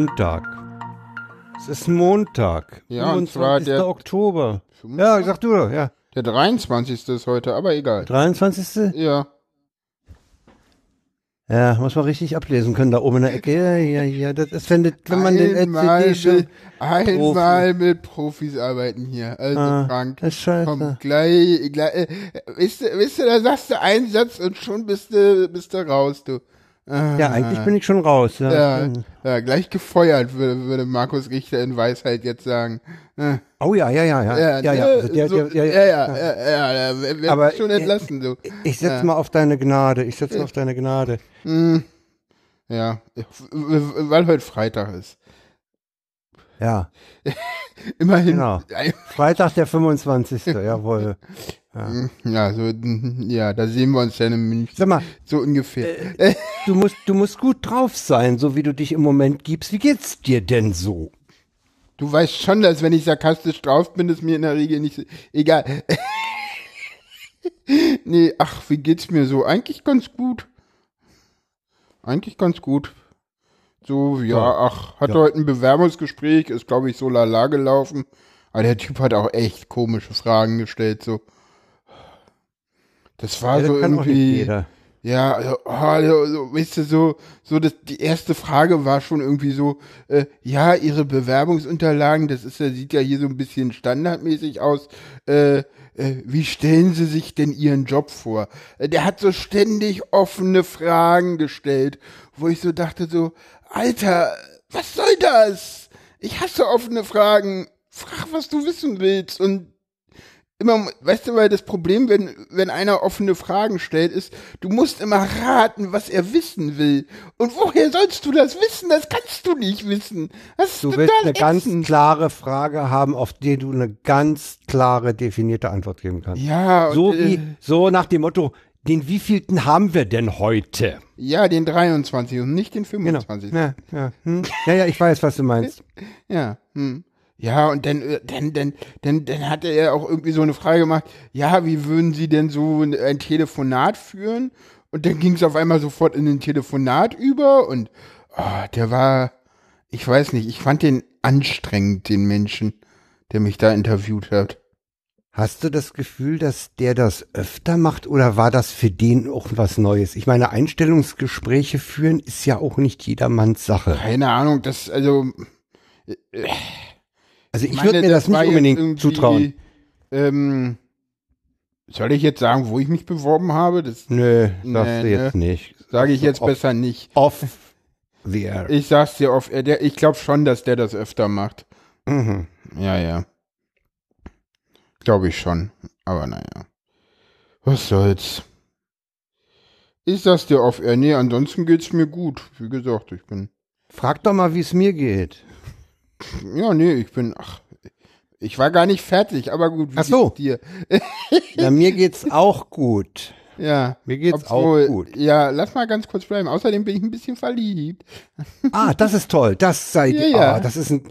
Montag. Es ist Montag. Ja, und zwar 25. der- Oktober. Ja, sag du doch, ja. Der 23. ist heute, aber egal. 23. Ja. Ja, muss man richtig ablesen können, da oben in der Ecke. Ja, ja, ja. Das ist, wenn, das, wenn man den einmal, LCD schon. mit, einmal mit Profis arbeiten hier. Also Ah, Frank. das scheiße. Komm, gleich, gleich, äh, wisst du, wisst du, da sagst du einen Satz und schon bist du, bist du raus, du. Ja, eigentlich bin ich schon raus. Ja. ja, ja, gleich gefeuert, würde, würde Markus Richter in Weisheit jetzt sagen. Äh, Oh ja, ja, ja, ja. Ja, ja, ja. Aber, schon entlassen, so. Ich setz Ja. mal auf deine Gnade. Ich setz mal auf deine Gnade. Ja, weil heute Freitag ist. Ja, Immerhin. Genau. Freitag der 25. Jawohl. Ja, so, ja, da sehen wir uns dann in München. Sag mal, So ungefähr. du musst, du musst gut drauf sein, so wie du dich im Moment gibst. Wie geht's dir denn so? Du weißt schon, dass wenn ich sarkastisch drauf bin, ist mir in der Regel nicht so, egal. nee, ach, wie geht's mir so? Eigentlich ganz gut. Eigentlich ganz gut. So, ja, Ja. ach, hatte Ja. heute ein Bewerbungsgespräch, ist glaube ich so lala gelaufen. Aber der Typ hat auch echt komische Fragen gestellt, so. Das war Ja, so das irgendwie. Ja, also, ah, so, so, weißt du, so, so das, die erste Frage war schon irgendwie so, äh, ja, ihre Bewerbungsunterlagen, das ist ja, sieht ja hier so ein bisschen standardmäßig aus. Äh, äh, wie stellen Sie sich denn Ihren Job vor? Äh, der hat so ständig offene Fragen gestellt, wo ich so dachte so, Alter, was soll das? Ich hasse offene Fragen. Frag, was du wissen willst und immer, weißt du, weil das Problem, wenn, wenn einer offene Fragen stellt, ist, du musst immer raten, was er wissen will. Und woher sollst du das wissen? Das kannst du nicht wissen. Das Du willst eine ganz ätzend. klare Frage haben, auf die du eine ganz klare, definierte Antwort geben kannst. Ja, und, So äh, wie, so nach dem Motto, den wievielten haben wir denn heute? ja, den 23 und nicht den Genau. 25. Ja, ja, hm. ja, ja, ich weiß, was du meinst. Ja, hm. Ja, und dann, äh, dann, dann, dann, dann hatte er auch irgendwie so eine Frage gemacht, ja, wie würden Sie denn so ein, Telefonat führen? Und dann ging es auf einmal sofort in ein Telefonat über und ah, der war, ich weiß nicht, ich fand den anstrengend, den Menschen, der mich da interviewt hat. Hast du das Gefühl, dass der das öfter macht oder war das für den auch was Neues? Ich meine, Einstellungsgespräche führen ist ja auch nicht jedermanns Sache. Keine Ahnung, das, also, Also ich, meine, würde mir das, war nicht unbedingt zutrauen. Ähm, soll ich jetzt sagen, wo ich mich beworben habe? Das Nö, sagst Nee, du jetzt ne. nicht. sage ich jetzt Off- besser nicht. Off the air. Ich sag's dir oft, der, ich glaube schon, dass der das öfter macht. Mhm. Ja, ja. Glaube ich schon. Aber naja. Was soll's. Ich sag's dir auf Air. Nee, ansonsten geht's mir gut. Wie gesagt, ich bin. Frag doch mal, wie es mir geht. Ja, nee, ich bin. Ach. Ich war gar nicht fertig, aber gut. Wie Ach so. geht's dir? Ja, mir geht's auch gut. Ja. Mir geht's Obwohl, auch gut. Ja, lass mal ganz kurz bleiben. Außerdem bin ich ein bisschen verliebt. Ah, das ist toll. Das sei, Ja, ja. Ah, das ist ein,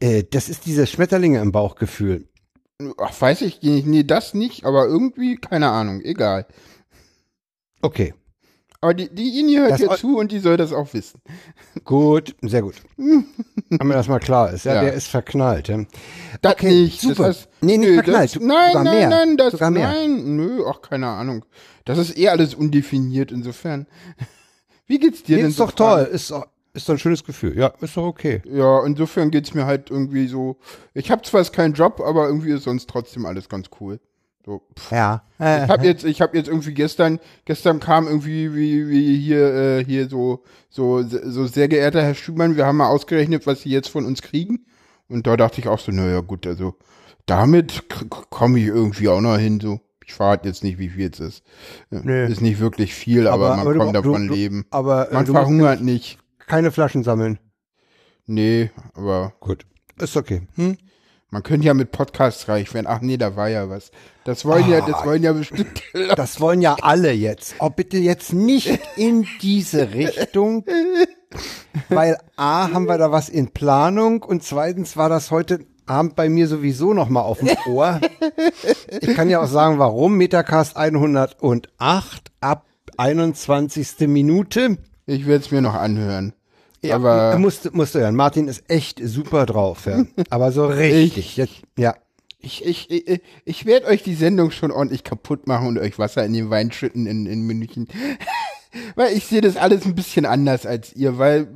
äh, das ist dieses Schmetterlinge im Bauchgefühl. Ach, weiß ich nicht. Nee, das nicht, aber irgendwie, keine Ahnung, egal. Okay, Aber die, die Ini hört Das hier zu und die soll das auch wissen. gut, sehr gut. Wir das mal klar ist. Ja, Ja. der ist verknallt. Ja. Das Okay, nicht. super. Das heißt, Nee, nicht nö, verknallt, Das, nein, sogar nein, mehr. nein, das, Sogar mehr. nein, nö, ach, keine Ahnung. Das ist eh alles undefiniert insofern. Wie geht's dir Nee, denn ist so, doch toll. Frank? Ist, doch- ist doch ein schönes Gefühl. Ja, ist doch okay. Ja, insofern geht's mir halt irgendwie so. Ich habe zwar keinen Job, aber irgendwie ist sonst trotzdem alles ganz cool. So, pff. Ja. Äh, Ich habe jetzt, ich habe jetzt irgendwie gestern, gestern kam irgendwie wie, wie hier, äh, hier so, so, so sehr geehrter Herr Schümann, wir haben mal ausgerechnet, was Sie jetzt von uns kriegen. Und da dachte ich auch so, naja gut, also damit komme ich irgendwie auch noch hin. So, ich verrate jetzt nicht, wie viel es ist. Ja, Nee. Ist nicht wirklich viel, aber, Aber- man aber kann du- davon du- leben. aber äh, Man verhungert nicht. keine Flaschen sammeln. Nee, aber Gut. Ist okay. Hm? Man könnte ja mit Podcasts reich werden. Ach nee, da war ja was. Das wollen ja, Ah. das wollen ja bestimmt. Das wollen ja alle jetzt. Oh, bitte jetzt nicht in diese Richtung. Weil A, haben wir da was in Planung und zweitens war das heute Abend bei mir sowieso noch mal auf dem Ohr. Ich kann ja auch sagen, warum. Metacast 108 ab 21. Minute. Ich werde es mir noch anhören. Ja, aber musst, musst du hören. Martin ist echt super drauf, ja. Aber so richtig. Jetzt, ja. ich, ich, ich, ich werde euch die Sendung schon ordentlich kaputt machen und euch Wasser in den Wein schütten in, in München. weil ich sehe das alles ein bisschen anders als ihr, weil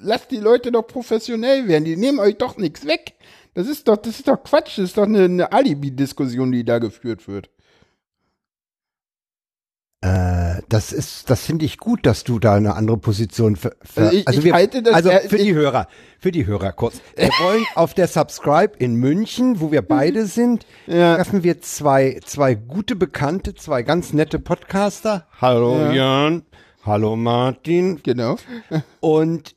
lasst die Leute doch professionell werden. Die nehmen euch doch nichts weg. Das ist doch, das ist doch Quatsch. Das ist doch eine, eine Alibi-Diskussion, die da geführt wird. Äh, das ist, das finde ich gut, dass du da eine andere Position ver, ver Also ich- ich wir, halte das- also äh, für die Hörer, für die Hörer kurz. Wir wollen auf der Subscribe in München, wo wir beide sind, Ja. treffen wir zwei, zwei gute Bekannte, zwei ganz nette Podcaster. Hallo Ja. Jan, hallo Martin. Genau. Und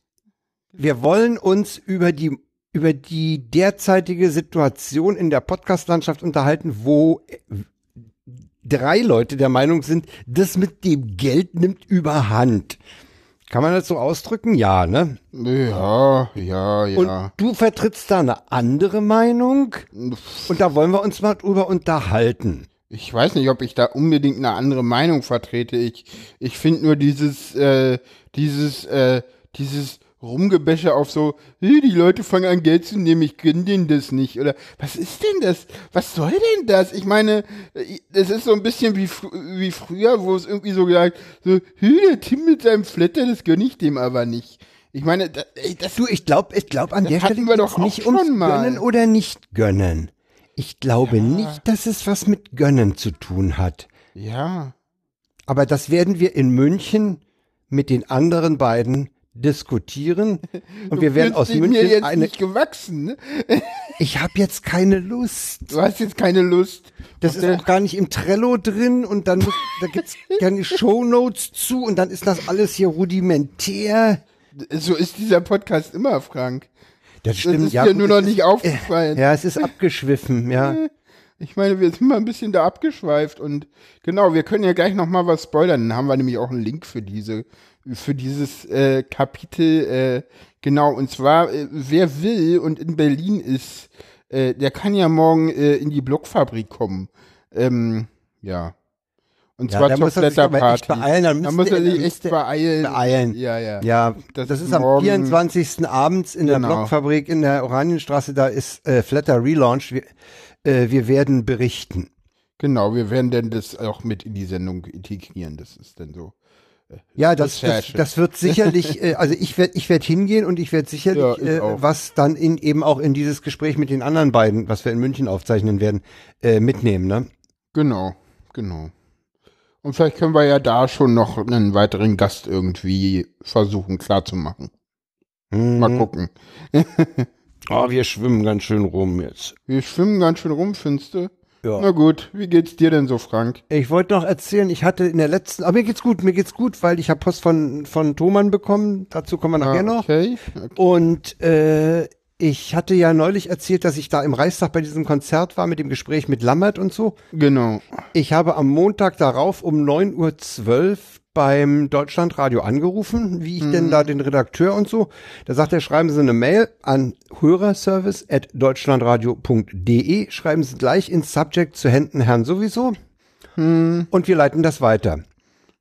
wir wollen uns über die über die derzeitige Situation in der Podcast-Landschaft unterhalten, wo drei Leute der Meinung sind, das mit dem Geld nimmt überhand. Kann man das so ausdrücken? Ja, ne? Ja, ja, ja. Und du vertrittst da eine andere Meinung und da wollen wir uns mal drüber unterhalten. Ich weiß nicht, ob ich da unbedingt eine andere Meinung vertrete. Ich, ich finde nur dieses, äh, dieses, äh, dieses Rumgebäsche auf so, "Hey, die Leute fangen an Geld zu nehmen, ich gönn denen das nicht. Oder was ist denn das? Was soll denn das? Ich meine, äh, das ist so ein bisschen wie, fr- wie früher, wo es irgendwie so gesagt, so, der Tim mit seinem Flatter, das gönn ich dem aber nicht. Ich meine, da, ey, das, Du, ich glaube, ich glaube an der Stelle wir doch nicht ums mal. Gönnen oder nicht Gönnen. Ich glaube nicht, dass es was mit Gönnen zu tun hat. ja. Aber das werden wir in München mit den anderen beiden diskutieren und wir werden aus dich mir München jetzt eine. nicht gewachsen, ne? Ich habe jetzt keine Lust. Du hast jetzt keine Lust. Das ist auch gar nicht im Trello drin und dann muss, da gibt's keine Shownotes zu und dann ist das alles hier rudimentär. So ist dieser Podcast immer, Frank. Das Das stimmt ist ja. dir gut, nur noch nicht aufgefallen. Ist, ja, es ist abgeschwiffen, ja. Ich meine, wir sind mal ein bisschen da abgeschweift und genau, wir können ja gleich noch mal was spoilern. Dann haben wir nämlich auch einen Link für diese, für dieses äh, Kapitel. Äh, genau, und zwar, äh, wer will und in Berlin ist, äh, der kann ja morgen äh, in die Blockfabrik kommen. Ähm, ja. Und Ja, zwar da zur muss er sich beeilen, dann Da muss er sich echt beeilen. beeilen. Ja, ja. Ja, Das das, ist am morgen- 24. abends in der Genau. Blockfabrik in der Oranienstraße. Da ist äh, Flatter Relaunch. Wir, äh, wir werden berichten. Genau, wir werden denn das auch mit in die Sendung integrieren. Das ist dann so. Ja, das, das, das wird sicherlich, äh, also ich werde ich werd hingehen und ich werde sicherlich Ja, ich äh, was dann in, eben auch in dieses Gespräch mit den anderen beiden, was wir in München aufzeichnen werden, äh, mitnehmen. Ne? Genau, genau. Und vielleicht können wir ja da schon noch einen weiteren Gast irgendwie versuchen klarzumachen. Mal Mhm. gucken. Oh, wir schwimmen ganz schön rum jetzt. Wir schwimmen ganz schön rum, findest du? Ja. Na gut, wie geht's dir denn so, Frank? Ich wollte noch erzählen, ich hatte in der letzten, aber mir geht's gut, mir geht's gut, weil ich habe Post von von Thomann bekommen. Dazu kommen wir nachher noch. Ah, Okay. okay. Und äh, ich hatte ja neulich erzählt, dass ich da im Reichstag bei diesem Konzert war mit dem Gespräch mit Lammert und so. Genau. Ich habe am Montag darauf um 9.12 Uhr beim Deutschlandradio angerufen, wie ich denn da den Redakteur und so. Da sagt er, schreiben Sie eine Mail an hörerservice.deutschlandradio.de, schreiben Sie gleich ins Subject zu Händen Herrn sowieso und wir leiten das weiter.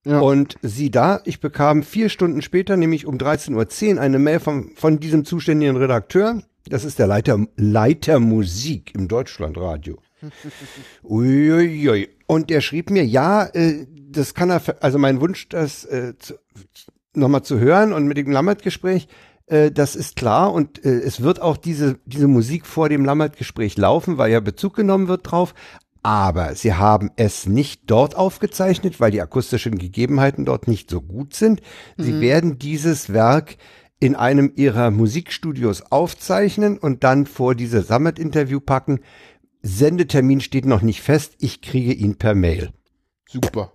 Ja. Und sieh da, ich bekam vier Stunden später, nämlich um 13.10 Uhr, eine Mail vom, von diesem zuständigen Redakteur. Das ist der Leiter, Leiter Musik im Deutschlandradio. Uiuiui. Und der schrieb mir, ja, äh, das kann er, also mein Wunsch, das äh, zu, nochmal zu hören und mit dem Lammert-Gespräch, äh, das ist klar und äh, es wird auch diese, diese Musik vor dem Lammert-Gespräch laufen, weil ja Bezug genommen wird drauf. Aber sie haben es nicht dort aufgezeichnet, weil die akustischen Gegebenheiten dort nicht so gut sind. Sie werden dieses Werk in einem ihrer Musikstudios aufzeichnen und dann vor dieses Summit-Interview packen. Sendetermin steht noch nicht fest. Ich kriege ihn per Mail. Super.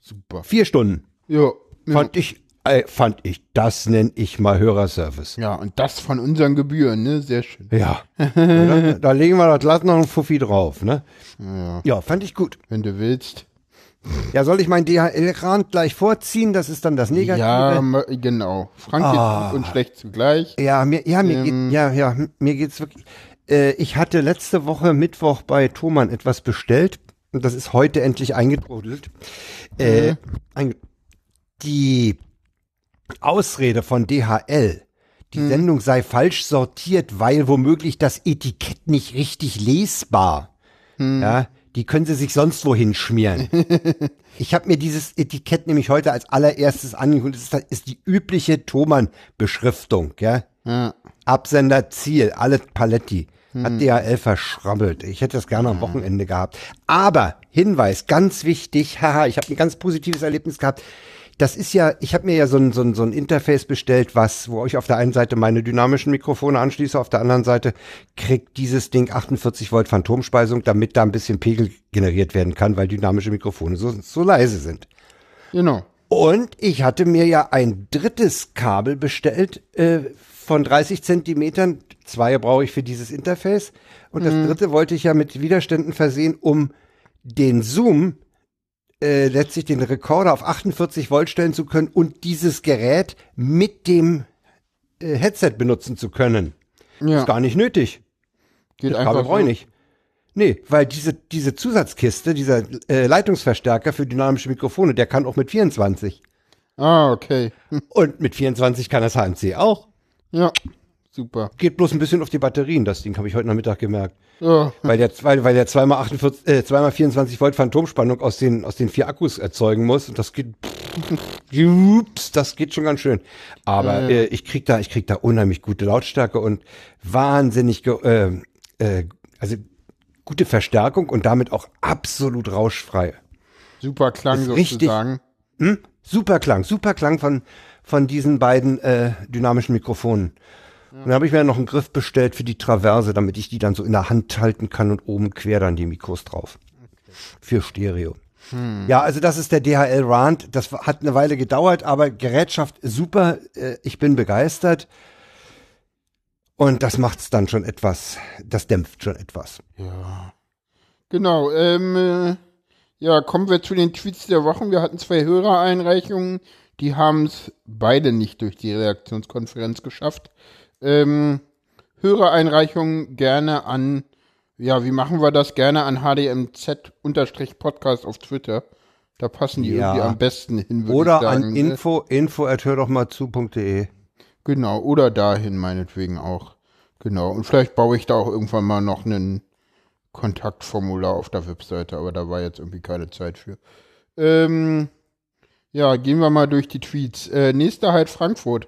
Super. Vier Stunden. Ja. Ja. Fand ich, äh, fand ich, das nenne ich mal Hörerservice. ja, und das von unseren Gebühren, ne? Sehr schön. Ja. Oder? Da legen wir das Latt noch ein Fuffi drauf, ne? Ja, Ja, fand ich gut. wenn du willst. Ja, soll ich mein DHL-Rand gleich vorziehen? Das ist dann das Negative. Ja, genau. Frank Ah. ist gut und schlecht zugleich. Ja, mir, ja, mir Ähm. geht, ja, ja, mir geht's wirklich. Äh, ich hatte letzte Woche Mittwoch bei Thomann etwas bestellt und das ist heute endlich eingetrudelt. Äh, einge die Ausrede von DHL, die Sendung sei falsch sortiert, weil womöglich das Etikett nicht richtig lesbar. Ja, die können sie sich sonst wohin schmieren. ich habe mir dieses Etikett nämlich heute als allererstes angeguckt. Das ist, das ist die übliche Thomann-Beschriftung, ja. Ja. Absender Ziel, alle Paletti. Hat DHL verschrabbelt. Ich hätte das gerne am Wochenende gehabt. Aber Hinweis, ganz wichtig, haha, ich habe ein ganz positives Erlebnis gehabt. Das ist ja, ich habe mir ja so ein, so, ein, so ein Interface bestellt, was, wo ich auf der einen Seite meine dynamischen Mikrofone anschließe, auf der anderen Seite kriegt dieses Ding 48 Volt Phantomspeisung, damit da ein bisschen Pegel generiert werden kann, weil dynamische Mikrofone so, so leise sind. Genau. Und ich hatte mir ja ein drittes Kabel bestellt äh, von 30 Zentimetern. Zwei brauche ich für dieses Interface. Und das dritte wollte ich ja mit Widerständen versehen, um den Zoom äh, letztlich den Rekorder auf 48 Volt stellen zu können und dieses Gerät mit dem äh, Headset benutzen zu können. Ja. Ist gar nicht nötig. Geht Das Kabel brauche ich nicht. Nee, weil diese, diese Zusatzkiste, dieser äh, Leitungsverstärker für dynamische Mikrofone, der kann auch mit 24. Ah, okay. Und mit 24 kann das HMC auch. Ja. Super. Geht bloß ein bisschen auf die Batterien, das Ding habe ich heute Nachmittag gemerkt. Ja. Weil der, weil, weil der 2x48, äh, 2x24 Volt Phantomspannung aus den, aus den vier Akkus erzeugen muss. Und das geht, ups, das geht schon ganz schön. Aber äh, ich krieg da, ich krieg da unheimlich gute Lautstärke und wahnsinnig, ge- äh, äh, also gute Verstärkung und damit auch absolut rauschfrei. Super Klang Ist richtig- sozusagen. Hm? Super Klang, super Klang von, von diesen beiden äh, dynamischen Mikrofonen. Und dann habe ich mir noch einen Griff bestellt für die Traverse, damit ich die dann so in der Hand halten kann und oben quer dann die Mikros drauf. Für Stereo. Ja, also das ist der DHL Rand. Das hat eine Weile gedauert, aber Gerätschaft super. Äh, ich bin begeistert. Und das macht's dann schon etwas, das dämpft schon etwas. Genau. Ähm, äh, ja, kommen wir zu den Tweets der Wochen. Wir hatten zwei Hörereinreichungen. Die haben es beide nicht durch die Redaktionskonferenz geschafft. Ähm, Hörereinreichungen gerne an, ja, wie machen wir das? Gerne an hdmz-podcast auf Twitter. Da passen die Ja. irgendwie am besten hin, Oder ich sagen. an info, info at hör doch mal zu.de. Genau, oder dahin meinetwegen auch. Genau. Und vielleicht baue ich da auch irgendwann mal noch einen Kontaktformular auf der Webseite, aber da war jetzt irgendwie keine Zeit für. Ähm, ja, gehen wir mal durch die Tweets. Äh, nächster halt Frankfurt.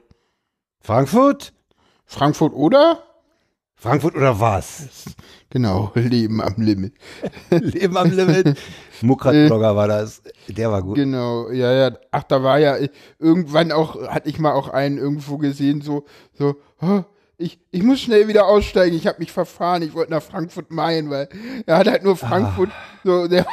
Frankfurt? Frankfurt oder? Frankfurt oder was? Genau, Leben am Limit. Leben am Limit. Mukrat-Blogger war das. Der war gut. Genau, ja, ja. Ach, da war ja irgendwann auch, hatte ich mal auch einen irgendwo gesehen, so, so, "Oh, ich, ich muss schnell wieder aussteigen, ich habe mich verfahren, ich wollte nach Frankfurt Main, weil er hat halt nur Frankfurt, so, der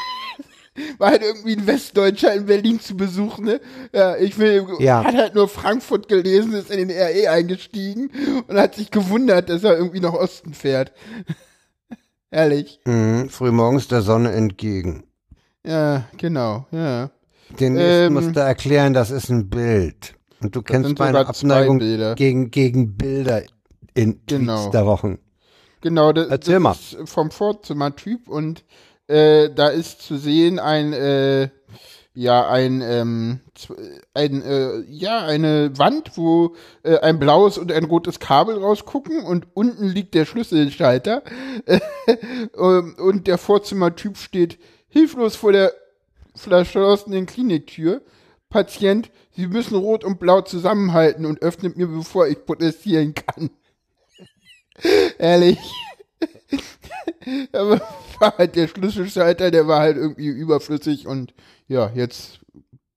war halt irgendwie ein Westdeutscher in Berlin zu besuchen, ne? Ja, ich will, Ja. hat halt nur Frankfurt gelesen, ist in den RE eingestiegen und hat sich gewundert, dass er irgendwie nach Osten fährt. Ehrlich. Mhm, frühmorgens der Sonne entgegen. Ja, genau, ja. Den nächsten Ähm, musst du erklären, das ist ein Bild. Und du kennst meine Abneigung gegen, gegen Bilder in Tweets Genau. der Wochen. Genau, das, Erzähl das mal. ist vom Vorzimmertyp und äh, da ist zu sehen ein äh, ja ein ähm, ein äh, ja eine Wand, wo äh, ein blaues und ein rotes Kabel rausgucken und unten liegt der Schlüsselschalter Ähm, und der Vorzimmertyp steht hilflos vor der verschlossenen Kliniktür. Patient, Sie müssen rot und blau zusammenhalten und öffnet mir, bevor ich protestieren kann. Ehrlich. Aber war halt der Schlüsselschalter, der war halt irgendwie überflüssig und ja, jetzt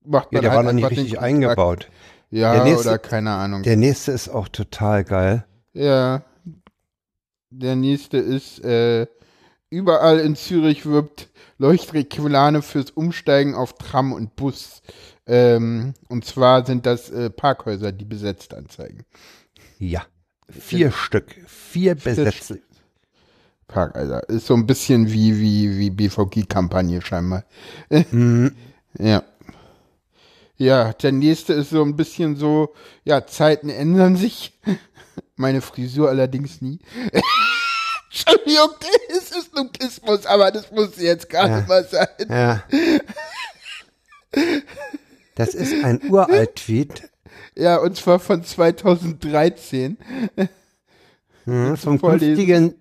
macht Ja, man der halt war noch nicht richtig eingebaut. Ja, nächste- oder keine Ahnung. Der nächste ist auch total geil. ja. Der nächste ist, äh, überall in Zürich wirbt Leuchtreklame fürs Umsteigen auf Tram und Bus. Ähm, und zwar sind das äh, Parkhäuser, die besetzt anzeigen. Ja. Vier Stück. Vier besetzte. Park, Alter. Ist so ein bisschen wie, wie, wie BVG-Kampagne scheinbar. Mhm. Ja. Ja, der nächste ist so ein bisschen so, ja, Zeiten ändern sich. Meine Frisur allerdings nie. Entschuldigung, es ist Nukismus, aber das muss jetzt gar Ja. nicht mal sein. Ja. Das ist ein Uralt-Tweet. Ja, und zwar von 2013. Mhm, vom künftigen,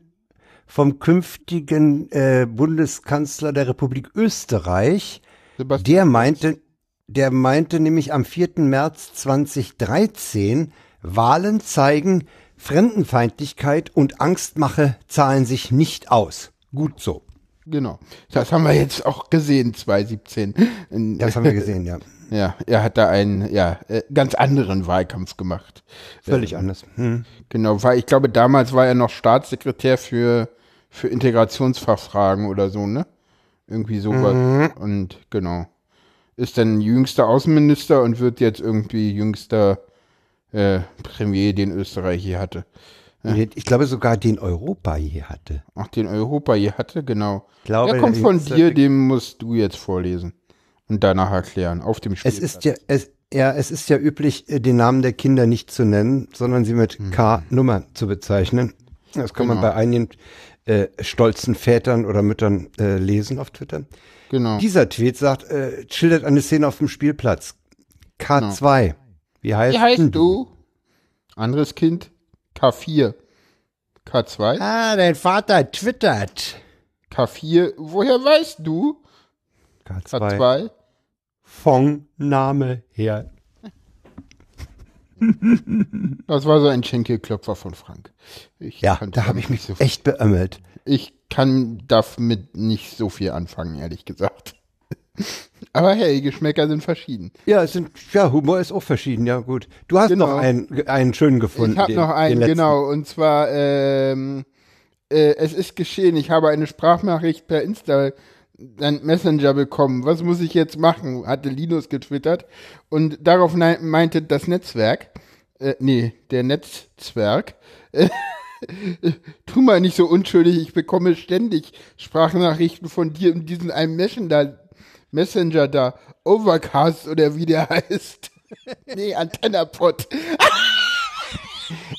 vom künftigen äh, Bundeskanzler der Republik Österreich. Sebastian Der meinte, der meinte nämlich am 4. März 2013, Wahlen zeigen, Fremdenfeindlichkeit und Angstmache zahlen sich nicht aus. Gut so. Genau. Das haben wir jetzt auch gesehen, 2017. In- Das haben wir gesehen, ja. Ja, er hat da einen ja, äh, ganz anderen Wahlkampf gemacht. Völlig anders. Hm. Genau, weil ich glaube, damals war er noch Staatssekretär für, für Integrationsfachfragen oder so, ne? Irgendwie sowas. Und genau. Ist dann jüngster Außenminister und wird jetzt irgendwie jüngster äh, Premier, den Österreich hier hatte. Ich glaube sogar den Europa je hatte. Ach, den Europa hier hatte, genau. glaube, der kommt von jüngste- dir, den musst du jetzt vorlesen. Und danach erklären, auf dem Spiel. Es ist ja, es, ja, es ist ja üblich, äh, den Namen der Kinder nicht zu nennen, sondern sie mit K-Nummer zu bezeichnen. Das kann man Genau. bei einigen äh, stolzen Vätern oder Müttern äh, lesen auf Twitter. Genau. Dieser Tweet sagt, äh, schildert eine Szene auf dem Spielplatz. K2. Wie heißt, Wie heißt denn du? Anderes Kind? K4. K2? Ah, dein Vater twittert. K4. Woher weißt du? K2. K2. Von Name her. Das war so ein Schenkelklopfer von Frank. Ich Ja, da habe ich mich so echt beömmelt. Ich kann damit nicht so viel anfangen, ehrlich gesagt. Aber hey, Geschmäcker sind verschieden. Ja, es sind, ja, Humor ist auch verschieden, ja gut. Du hast Genau. noch einen, einen schönen gefunden. Ich habe noch einen, genau. Und zwar, ähm, äh, es ist geschehen, ich habe eine Sprachnachricht per Insta ein Messenger bekommen. Was muss ich jetzt machen? Hatte Linus getwittert. Und darauf meinte das Netzwerk, äh, nee, der Netzzwerg, äh, tu mal nicht so unschuldig, ich bekomme ständig Sprachnachrichten von dir und diesen einem Messenger, Messenger da, Overcast oder wie der heißt. nee, Antennapod.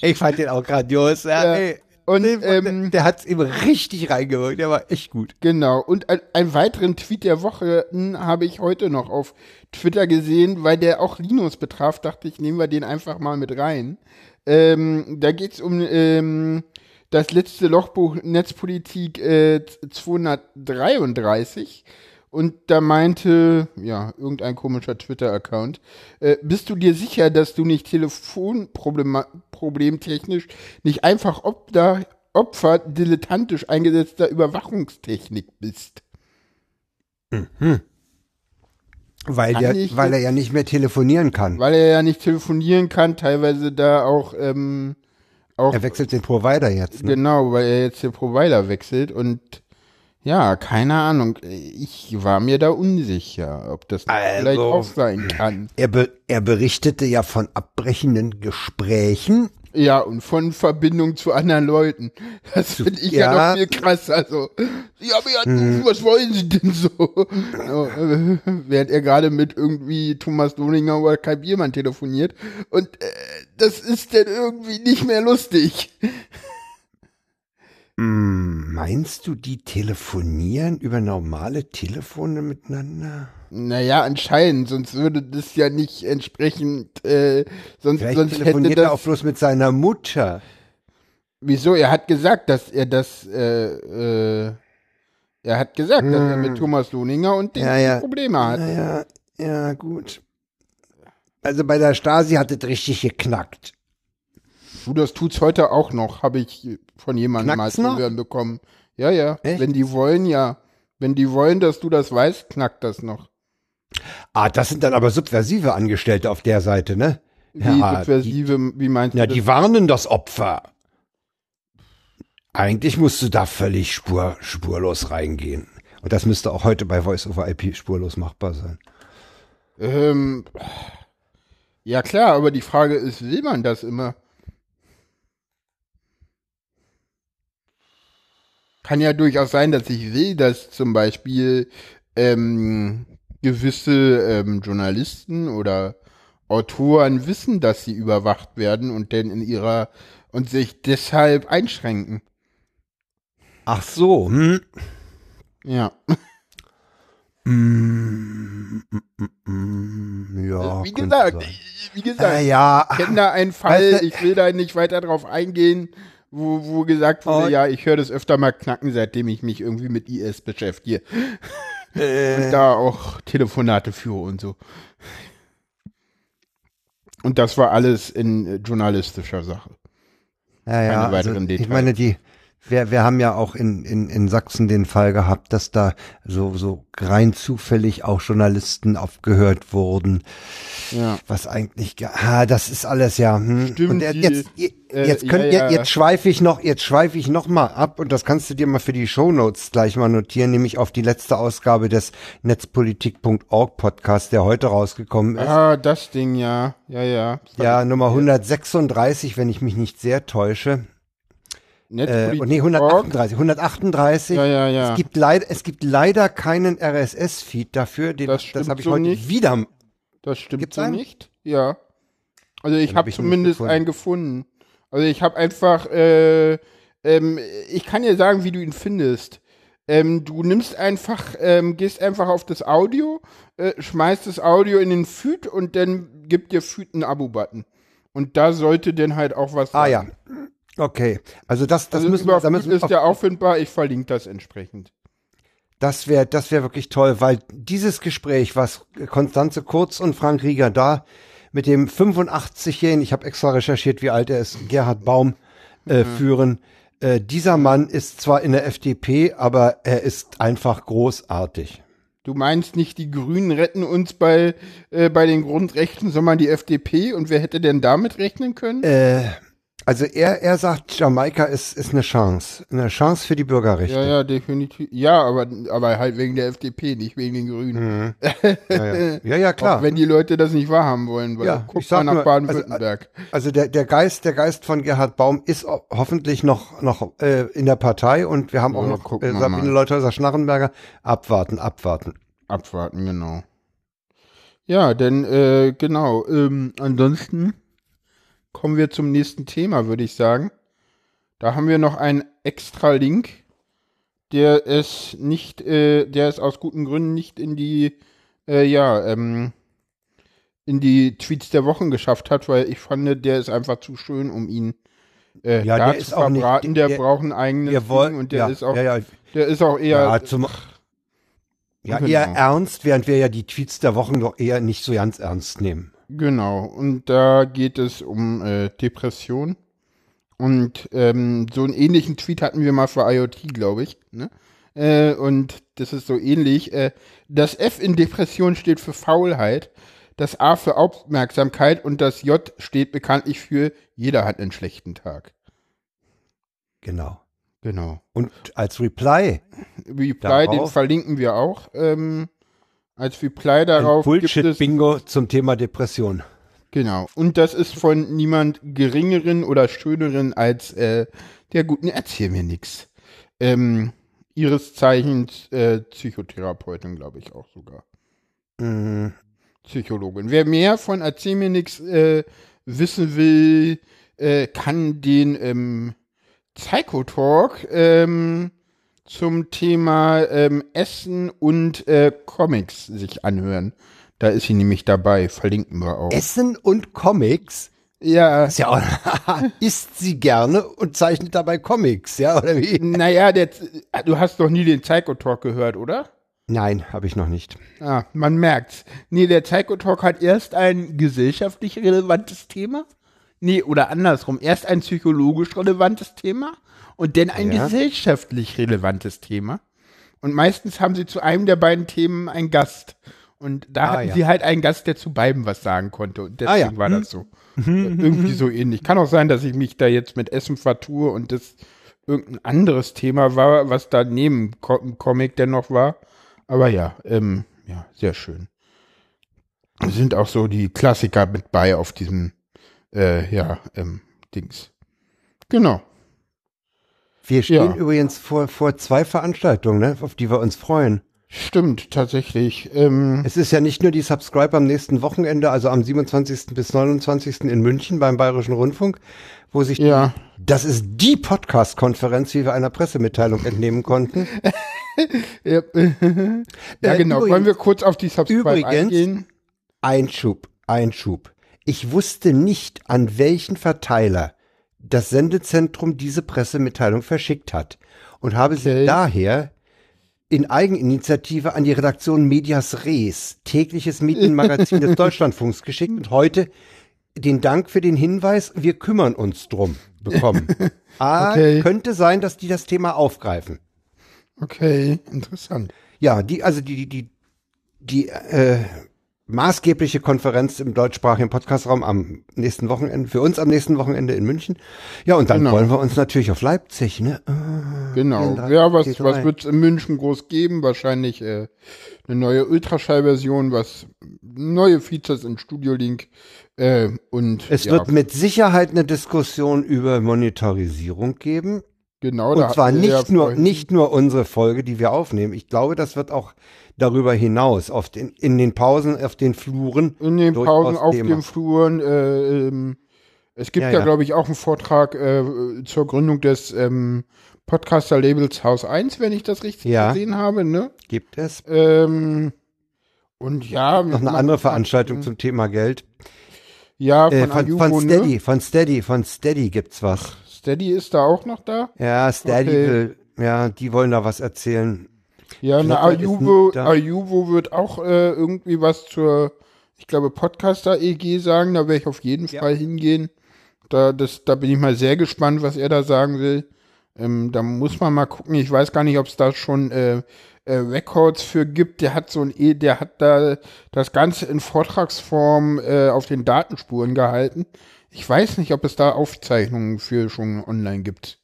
Ich fand den auch grandios. Ja, Ja. Ey, Und, der, ähm, der hat's ihm richtig reingewirkt. Der war echt gut. Genau. Und ein, einen weiteren Tweet der Woche hm, habe ich heute noch auf Twitter gesehen, weil der auch Linus betraf. Dachte ich, nehmen wir den einfach mal mit rein. Ähm, da geht's um ähm, das letzte Lochbuch Netzpolitik äh, 233. Und da meinte, ja, irgendein komischer Twitter-Account, äh, bist du dir sicher, dass du nicht telefonproblemtechnisch nicht einfach Opfer, Opfer dilettantisch eingesetzter Überwachungstechnik bist? Weil, Kann der, ich weil er ja nicht mehr telefonieren kann. Weil er ja nicht telefonieren kann, teilweise da auch, ähm, auch Er wechselt den Provider jetzt. Ne? Genau, weil er jetzt den Provider wechselt und ja, keine Ahnung. Ich war mir da unsicher, ob das Also- vielleicht auch sein kann. Er, be er berichtete ja von abbrechenden Gesprächen. Ja, und von Verbindung zu anderen Leuten. Das finde ich ja. ja. noch viel krasser. Also, haben ja, angerufen, was wollen Sie denn so? so äh, während er gerade mit irgendwie Thomas Lohninger oder Kai Biermann telefoniert. Und äh, das ist dann irgendwie nicht mehr lustig. Hm, meinst du, die telefonieren über normale Telefone miteinander? Naja, anscheinend, sonst würde das ja nicht entsprechend, äh, sonst, Vielleicht sonst hätte telefoniert er auch das. bloß mit seiner Mutter. Wieso? Er hat gesagt, dass er das, äh, äh, er hat gesagt, dass er mit Thomas Lohninger und den Hm. Ja, ja. Probleme hat. Naja, ja, gut. Also bei der Stasi hat es richtig geknackt. Du, das tut's heute auch noch, habe ich von jemandem Knackt's mal zu noch? hören bekommen. Ja, ja. Echt? Wenn die wollen, ja. Wenn die wollen, dass du das weißt, knackt das noch. Ah, das sind dann aber subversive Angestellte auf der Seite, ne? Wie Ja, subversive, wie meinst Ja, du die das? warnen das Opfer. Eigentlich musst du da völlig spur, spurlos reingehen. Und das müsste auch heute bei Voice over IP spurlos machbar sein. Ähm, ja klar, aber die Frage ist, will man das immer? Kann ja durchaus sein, dass ich will, dass zum Beispiel ähm, gewisse ähm, Journalisten oder Autoren wissen, dass sie überwacht werden und dann in ihrer und sich deshalb einschränken. Ach so, hm. Ja. Mm, mm, mm, mm, Ja. Oh, wie gesagt, wie gesagt, Äh, ja, ich kenne da einen Fall, Weißt du- ich will da nicht weiter drauf eingehen, wo, wo gesagt wurde, Oh. ja, ich höre das öfter mal knacken, seitdem ich mich irgendwie mit IS beschäftige. Äh. Und da auch Telefonate führe und so. Und das war alles in äh, journalistischer Sache. Ja, ja, Keine also, weiteren ich Details. meine, die, wir, wir haben ja auch in, in, in Sachsen den Fall gehabt, dass da so, so rein zufällig auch Journalisten aufgehört wurden. Ja. Was eigentlich, ge- ah, das ist alles ja, hm. Stimmt, Und jetzt, je- äh, jetzt könnt, ja, ja. jetzt schweife ich noch, jetzt schweife ich noch mal ab und das kannst du dir mal für die Shownotes gleich mal notieren, nämlich auf die letzte Ausgabe des Netzpolitik.org Podcasts, der heute rausgekommen ist. Ah, das Ding, ja. Ja, ja. Ja, Nummer 136, wenn ich mich nicht sehr täusche. Äh, nee, 138, 138. Ja, ja, ja. Es gibt leider, es gibt leider keinen RSS-Feed dafür. Den, Das das habe ich so heute nicht. wieder. Das stimmt Gibt's so einen? nicht. Ja. Also ich hab habe nicht zumindest gefunden. einen gefunden. Also ich habe einfach, äh, ähm, ich kann dir sagen, wie du ihn findest. Ähm, du nimmst einfach, ähm, gehst einfach auf das Audio, äh, schmeißt das Audio in den Feed und dann gibt dir Feed einen Abo-Button. Und da sollte dann halt auch was Ah sein. ja. Okay. Also das, das Also müssen wir, da Feed müssen wir ist der auffindbar, ich verlinke das entsprechend. das wäre, das wäre wirklich toll, weil dieses Gespräch, was Konstanze Kurz und Frank Rieger da mit dem 85-jährigen, ich habe extra recherchiert, wie alt er ist, Gerhard Baum äh, führen. Äh, dieser Mann ist zwar in der FDP, aber er ist einfach großartig. Du meinst nicht, die Grünen retten uns bei, äh, bei den Grundrechten, sondern die FDP? Und wer hätte denn damit rechnen können? Äh, also er, er sagt, Jamaika ist, ist eine Chance. Eine Chance für die Bürgerrechte. Ja, ja, definitiv. Ja, aber, aber halt wegen der FDP, nicht wegen den Grünen. ja, ja. ja, ja Auch klar. wenn die Leute das nicht wahrhaben wollen. Weil Ja, guck mal nach nur, Baden-Württemberg. Also der, der Geist, der Geist von Gerhard Baum ist ho- hoffentlich noch, noch äh, in der Partei und wir haben auch Ja, noch äh, Sabine. Leuthäuser-Schnarrenberger. Abwarten, abwarten. Abwarten, genau. Ja, denn, äh, genau. Ähm, ansonsten kommen wir zum nächsten Thema, würde ich sagen. Da haben wir noch einen extra Link, der es nicht, äh, der es aus guten Gründen nicht in die, äh, ja, ähm, in die Tweets der Wochen geschafft hat, weil ich fand, der ist einfach zu schön, um ihn äh, Ja, da der zu ist auch nicht- verbraten. der, der- braucht ein eigenes Wir wollen, Ding und der ja, ist auch, ja, ja, der ist auch eher, ja, zum, ja, Genau. eher ernst, während wir ja die Tweets der Wochen doch eher nicht so ganz ernst nehmen. Genau, und da geht es um äh, Depression. Und ähm, so einen ähnlichen Tweet hatten wir mal für IoT, glaube ich. Ne? Äh, und das ist so ähnlich. Äh, das F in Depression steht für Faulheit, das A für Aufmerksamkeit und das J steht bekanntlich für jeder hat einen schlechten Tag. Genau. Genau. Und als Reply, Reply, den Darauf- verlinken wir auch. Ähm, als Reply ein darauf Bullshit-Bingo zum Thema Depression. Genau. Und das ist von niemand geringeren oder schöneren als äh, der guten Erzähl mir nix. Ähm, ihres Zeichens äh, Psychotherapeutin, glaube ich auch sogar. Mhm. Psychologin. Wer mehr von Erzähl mir nix äh, wissen will, äh, kann den ähm, Psychotalk ähm, zum Thema ähm, Essen und äh, Comics sich anhören. Da ist sie nämlich dabei, verlinken wir auch. Essen und Comics. Ja, Ist ja auch, isst sie gerne und zeichnet dabei Comics, ja, oder wie? naja, der, du hast doch nie den Psychotalk gehört, oder? Nein, habe ich noch nicht. Ah, man merkt's. Nee, der Psychotalk hat erst ein gesellschaftlich relevantes Thema. Nee, oder andersrum. Erst ein psychologisch relevantes Thema und dann ein Ja. gesellschaftlich relevantes Thema. Und meistens haben sie zu einem der beiden Themen einen Gast. Und da Ah, hatten ja. sie halt einen Gast, der zu beiden was sagen konnte. Und deswegen Ah, ja. war das so. Irgendwie so ähnlich. Kann auch sein, dass ich mich da jetzt mit Essen vertue und das irgendein anderes Thema war, was da neben im Comic dennoch war. Aber ja, ähm, ja, sehr schön. Sind auch so die Klassiker mit bei auf diesem, äh, ja, ähm, Dings. Genau. Wir stehen Ja. übrigens vor, vor zwei Veranstaltungen, ne, auf die wir uns freuen. Stimmt, tatsächlich. Ähm, Es ist ja nicht nur die Subscribe am nächsten Wochenende, also am 27. bis 29. in München beim Bayerischen Rundfunk, wo sich, ja. das ist die Podcast-Konferenz, wie wir einer Pressemitteilung entnehmen konnten. Ja, ja genau. übrigens- Wollen wir kurz auf die Subscribe übrigens- eingehen? Einschub. Einschub. Ich wusste nicht, an welchen Verteiler das Sendezentrum diese Pressemitteilung verschickt hat und habe Okay. sie daher in Eigeninitiative an die Redaktion Medias Res, tägliches Medienmagazin des Deutschlandfunks, geschickt und heute den Dank für den Hinweis, wir kümmern uns drum bekommen. Ah, Okay. könnte sein, dass die das Thema aufgreifen. Okay, interessant. Ja, die, also die, die, die, die äh, maßgebliche Konferenz im deutschsprachigen Podcastraum am nächsten Wochenende, für uns am nächsten Wochenende in München. Ja, und dann Genau. wollen wir uns natürlich auf Leipzig, ne? Ah, Genau. T3, Ja, was, T3. was wird's in München groß geben? Wahrscheinlich äh, eine neue Ultraschallversion, was neue Features in Studio Link äh, und Es ja, wird mit Sicherheit eine Diskussion über Monetarisierung geben. Genau Und zwar nicht ja nur, vorhin- nicht nur unsere Folge, die wir aufnehmen. Ich glaube, das wird auch darüber hinaus auf den, in den Pausen, auf den Fluren. in den Pausen auf Thema. den Fluren. Äh, ähm, es gibt Ja, ja, ja. glaube ich, auch einen Vortrag äh, zur Gründung des ähm, Podcaster-Labels Haus 1, wenn ich das richtig gesehen habe. Ne? Gibt es Ähm, und ja, noch eine andere Veranstaltung zum Thema Geld? Ja, von, Äh, von, Ayuvo, von ne? Steady, von Steady, von Steady gibt's was. Steady ist da auch noch da. Ja, Steady Okay. will, ja, die wollen da was erzählen. Ja, eine da. Ayuvo wird auch äh, irgendwie was zur, ich glaube, Podcaster EG sagen. Da werde ich auf jeden Ja. Fall hingehen. Da, das, da bin ich mal sehr gespannt, was er da sagen will. Ähm, da muss man mal gucken. Ich weiß gar nicht, ob es da schon äh, äh, Records für gibt. Der hat so ein, E- der hat da das Ganze in Vortragsform äh, auf den Datenspuren gehalten. Ich weiß nicht, ob es da Aufzeichnungen für schon online gibt.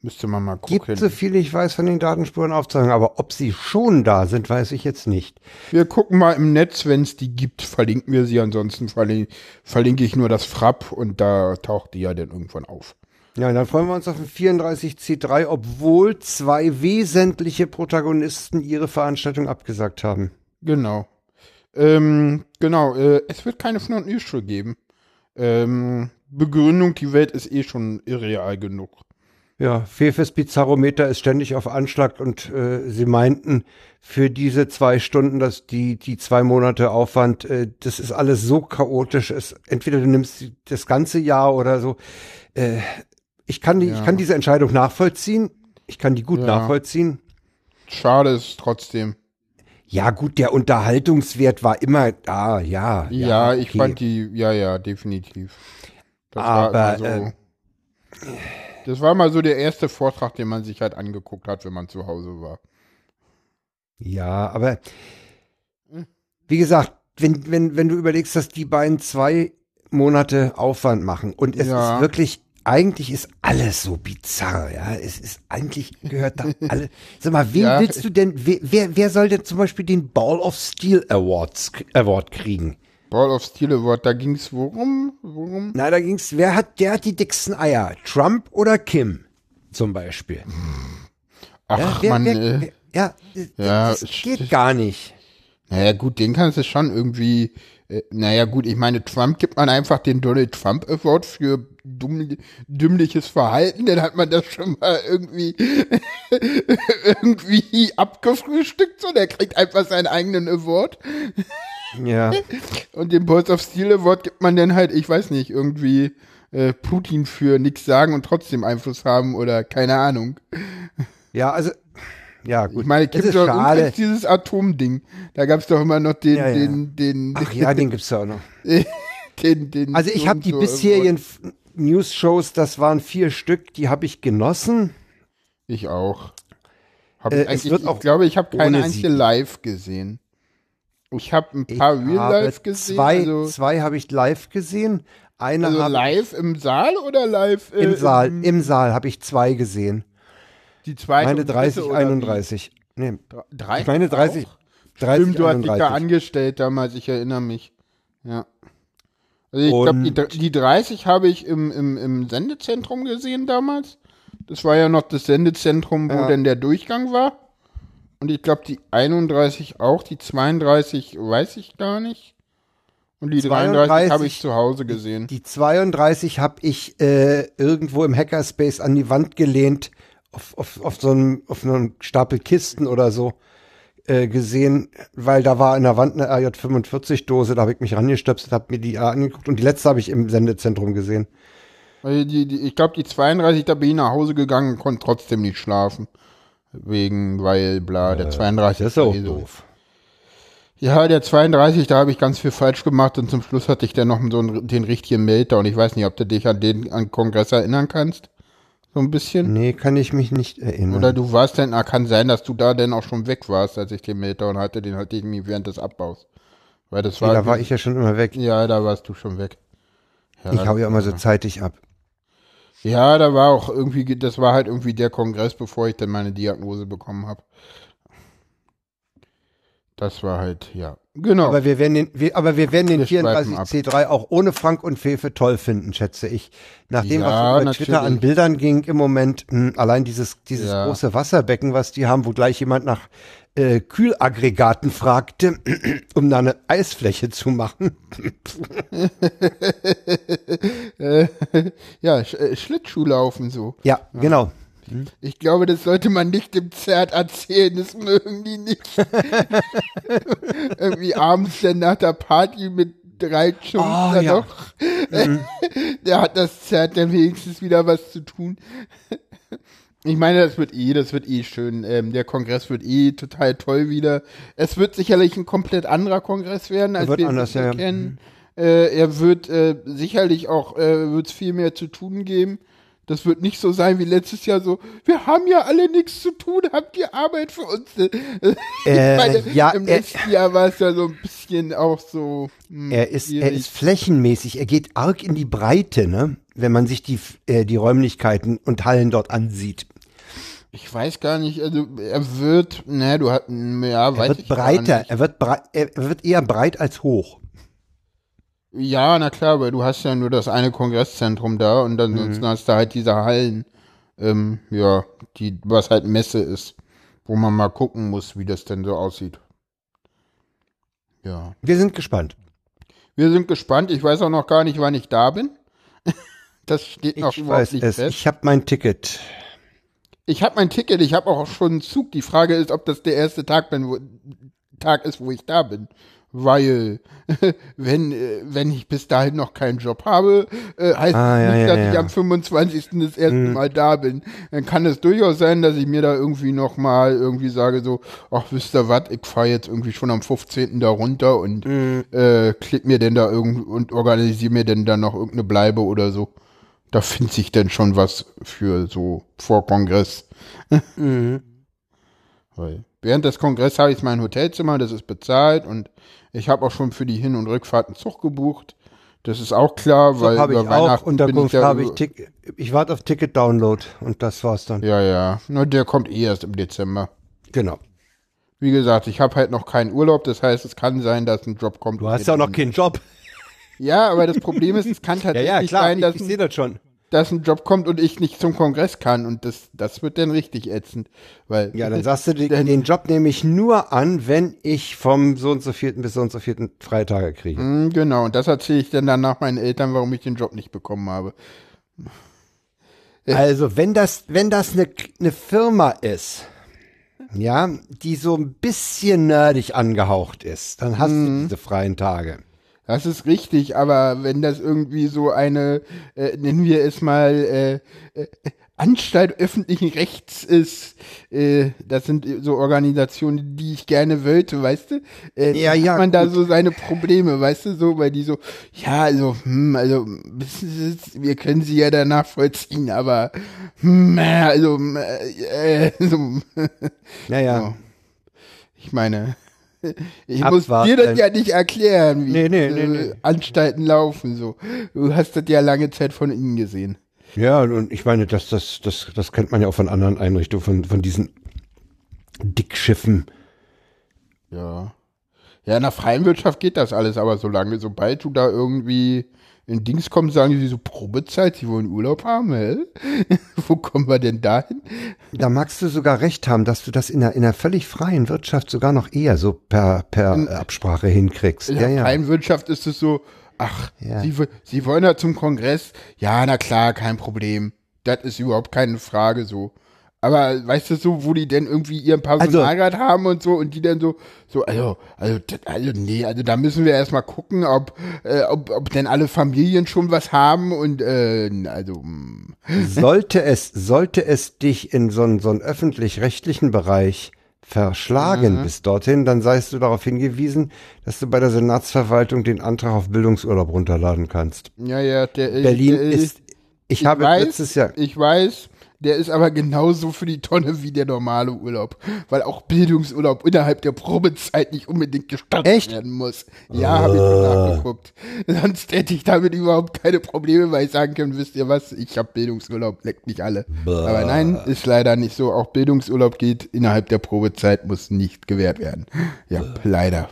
Müsste man mal gucken. Gibt so viel ich weiß von den Datenspuren aufzeigen, aber ob sie schon da sind, weiß ich jetzt nicht. Wir gucken mal im Netz, wenn es die gibt, verlinken wir sie. Ansonsten verlin verlinke ich nur das Frapp und da taucht die ja dann irgendwann auf. Ja, dann freuen wir uns auf den 34C3, obwohl zwei wesentliche Protagonisten ihre Veranstaltung abgesagt haben. Genau. Ähm, genau, äh, es wird keine News Show geben. Ähm, Begründung, die Welt ist eh schon irreal genug. Ja, Fefes Bizarrometer ist ständig auf Anschlag und äh, sie meinten, für diese zwei Stunden, dass die, die zwei Monate Aufwand, äh, das ist alles so chaotisch. Es, entweder du nimmst das ganze Jahr oder so. Äh, ich, kann die, ich Ja. kann diese Entscheidung nachvollziehen. Ich kann die gut Ja. nachvollziehen. Schade ist es trotzdem. Ja, gut, der Unterhaltungswert war immer da, ja. Ja, ich okay. fand die, ja, ja, definitiv. Das Aber, war immer äh, so. das war mal so der erste Vortrag, den man sich halt angeguckt hat, wenn man zu Hause war. Ja, aber wie gesagt, wenn, wenn, wenn du überlegst, dass die beiden zwei Monate Aufwand machen und es Ja. ist wirklich, eigentlich ist alles so bizarr, ja. Es ist eigentlich gehört da alle. Sag mal, wen Ja. willst du denn, wer, wer, soll denn zum Beispiel den Ball of Steel Awards, Award kriegen? Ball of Steel Award, da ging es worum? Worum? Na, da ging's, wer hat, der hat die dicksten Eier? Trump oder Kim? Zum Beispiel. Ach, Ja, wer, man, wer, wer, ja, ja, das geht gar nicht. naja, gut, den kannst du schon irgendwie, äh, naja, gut, ich meine, Trump gibt man einfach den Donald Trump Award für dumm, dümmliches Verhalten, dann hat man das schon mal irgendwie, irgendwie abgefrühstückt, so, der kriegt einfach seinen eigenen Award. Ja. Und den Balls of Steel Award gibt man dann halt, ich weiß nicht, irgendwie äh, Putin für nichts sagen und trotzdem Einfluss haben oder keine Ahnung. Ja, also, ja, gut. Ich meine, es Kim Jong-un ist dieses Atomding. Da gab es doch immer noch den, Ja, ja. den, den, Ach ja, den gibt's ja auch noch. den, den. Also ich habe die so bisherigen News-Shows, das waren vier Stück, die habe ich genossen. Ich auch. Hab Äh, ich, wird ich auch glaube, ich habe keine einzige live gesehen. Ich habe ein Ich paar Real Live gesehen. Zwei, also zwei habe ich live gesehen. Eine also live im Saal oder live äh, im Saal. Im Saal habe ich zwei gesehen. Die zweite Meine und dritte 30, oder wie? 31. Nee, Drei? ich meine 30, Auch? 30, Stimmt, du hast dich da 31. angestellt damals, ich erinnere mich. Ja. Also ich glaube, die, die 30 habe ich im, im, im Sendezentrum gesehen damals. Das war ja noch das Sendezentrum, wo Ja. denn der Durchgang war. Und ich glaube, die 31 auch, die 32 weiß ich gar nicht. Und die 33 habe 32 ich zu Hause gesehen. Die 32 habe ich äh, irgendwo im Hackerspace an die Wand gelehnt, auf, auf, auf so einem, auf einem Stapel Kisten oder so. äh, gesehen, weil da war in der Wand eine RJ45-Dose, da habe ich mich rangestöpselt, habe mir die angeguckt und die letzte habe ich im Sendezentrum gesehen. Weil die, die, ich glaube, die 32, da bin ich nach Hause gegangen und konnte trotzdem nicht schlafen. Wegen, weil, bla, der 32 Das ist auch so. doof. Ja, der 32, da habe ich ganz viel falsch gemacht und zum Schluss hatte ich dann noch so einen, den richtigen Melter und ich weiß nicht, ob du dich an den an Kongress erinnern kannst. So ein bisschen. Nee, kann ich mich nicht erinnern. Oder du warst dann, ah, kann sein, dass du da dann auch schon weg warst, als ich den Melter und hatte, den hatte ich irgendwie während des Abbaus. Weil das nee, war, da war ich ja schon immer weg. ja, da warst du schon weg. Ja, Ich hau ja immer so zeitig ab. Ja, da war auch irgendwie, das war halt irgendwie der Kongress, bevor ich dann meine Diagnose bekommen habe. Das war halt, ja. Genau. Aber wir werden den, wir, aber wir werden den Wir schweifen ab. 34C3 auch ohne Frank und Fefe toll finden, schätze ich. Nachdem Ja, was über Twitter natürlich. an Bildern ging im Moment, mh, allein dieses, dieses Ja. große Wasserbecken, was die haben, wo gleich jemand nach äh, Kühlaggregaten fragte, um da eine Eisfläche zu machen. ja, Sch äh, Schlittschuhlaufen so. Ja, genau. Ich glaube, das sollte man nicht dem Zert erzählen, das mögen die nicht. Irgendwie abends dann nach der Party mit drei Jungs Oh, da ja. noch. Der hat das Zert dann wenigstens wieder was zu tun. Ich meine, das wird eh, das wird eh schön. Ähm, der Kongress wird eh total toll wieder. Es wird sicherlich ein komplett anderer Kongress werden, als wir anders, es ja, ja. kennen. Äh, er wird äh, sicherlich auch, äh, wird es viel mehr zu tun geben. Das wird nicht so sein wie letztes Jahr so, wir haben ja alle nichts zu tun, habt ihr Arbeit für uns? Äh, meine, ja, im er- letzten Jahr war es ja so ein bisschen auch so. hm, Er ist, er ist flächenmäßig, er geht arg in die Breite, ne? Wenn man sich die, äh, die Räumlichkeiten und Hallen dort ansieht. Ich weiß gar nicht, also er wird, ne, du hast, ja, Er weiß wird ich breiter, nicht. er wird, brei er wird eher breit als hoch. Ja, na klar, weil du hast ja nur das eine Kongresszentrum da und Mhm. ansonsten hast du halt diese Hallen, ähm, ja, die, was halt Messe ist, wo man mal gucken muss, wie das denn so aussieht. Ja. Wir sind gespannt. Wir sind gespannt. Ich weiß auch noch gar nicht, wann ich da bin. Das steht noch Ich überhaupt weiß nicht es. fest. Ich habe mein Ticket. Ich habe mein Ticket, ich habe auch schon einen Zug. Die Frage ist, ob das der erste Tag, bin, wo, Tag ist, wo ich da bin. Weil, wenn, äh, wenn ich bis dahin noch keinen Job habe, äh, heißt Ah, ja, nicht, dass ja. ich am 25. das erste Mal da bin. Dann kann es durchaus sein, dass ich mir da irgendwie noch mal irgendwie sage so, ach, wisst ihr was, ich fahre jetzt irgendwie schon am 15. da runter und äh, klick mir denn da irgendwie und organisiere mir denn da noch irgendeine Bleibe oder so. Da findet sich denn schon was für so vor Kongress. Weil während des Kongresses habe ich mein Hotelzimmer, das ist bezahlt und ich habe auch schon für die Hin- und Rückfahrt einen Zug gebucht. Das ist auch klar, weil habe ich über auch. Weihnachten bin Unterkunft ja habe ich. über- Tick ich warte auf Ticket-Download und das war's dann. Ja, ja. Nur der kommt eh erst im Dezember. Genau. Wie gesagt, ich habe halt noch keinen Urlaub, das heißt, es kann sein, dass ein Job kommt. Du hast ja auch noch keinen Job. Ja, aber das Problem ist, es kann tatsächlich sein, dass, ich, ich sehe das schon. Dass ein Job kommt und ich nicht zum Kongress kann und das, das wird dann richtig ätzend. Weil Ja, dann sagst du, den, den Job nehme ich nur an, wenn ich vom so und so vierten bis so und so vierten Freitage kriege. Mm, Genau, und das erzähle ich dann danach meinen Eltern, warum ich den Job nicht bekommen habe. Also, wenn das, wenn das eine, eine Firma ist, ja, die so ein bisschen nerdig angehaucht ist, dann hast du diese freien Tage. Das ist richtig, aber wenn das irgendwie so eine, äh, nennen wir es mal, äh, äh, Anstalt öffentlichen Rechts ist, äh, das sind so Organisationen, die ich gerne wollte, weißt du? Äh, Ja, ja, Hat man da gut. so seine Probleme, weißt du, so, weil die so, ja, also, hm, also, wir können sie ja danach vollziehen, aber, hm, äh, also, äh, äh, so, Naja, Ja. Ich meine, ich muss Abwarten. dir das ja nicht erklären, wie Nee, nee, nee. Anstalten laufen. So, du hast das ja lange Zeit von innen gesehen. ja, und ich meine, das, das, das, das kennt man ja auch von anderen Einrichtungen, von, von diesen Dickschiffen. Ja. Ja, in der freien Wirtschaft geht das alles, aber solange, sobald du da irgendwie in Dings kommst, sagen sie so Probezeit, sie wollen Urlaub haben, hä? Wo kommen wir denn dahin? Da magst du sogar recht haben, dass du das in einer, in einer völlig freien Wirtschaft sogar noch eher so per, per äh, Absprache hinkriegst. In Ja, der ja. freien Wirtschaft ist es so, ach, Ja. sie, sie wollen ja zum Kongress. Ja, na klar, kein Problem. Das ist überhaupt keine Frage so. Aber weißt du so, wo die denn irgendwie ihren Personalrat also, haben und so und die dann so, so, also, also, also, nee, also da müssen wir erstmal gucken, ob, äh, ob, ob denn alle Familien schon was haben und, äh, also. Hm. Sollte es, sollte es dich in so einen, so öffentlich-rechtlichen Bereich verschlagen mhm. bis dorthin, dann seist du darauf hingewiesen, dass du bei der Senatsverwaltung den Antrag auf Bildungsurlaub runterladen kannst. Ja, ja, der, Berlin der, ist, ich, ich habe weiß, letztes Jahr. Ich weiß, der ist aber genauso für die Tonne wie der normale Urlaub, weil auch Bildungsurlaub innerhalb der Probezeit nicht unbedingt gestattet Echt? werden muss. Ja, uh. habe ich ah. nachgeguckt. Sonst hätte ich damit überhaupt keine Probleme, weil ich sagen kann, wisst ihr was, ich habe Bildungsurlaub, leckt nicht alle. Bah. Aber nein, ist leider nicht so. Auch Bildungsurlaub geht innerhalb der Probezeit, muss nicht gewährt werden. Ja, bah. leider.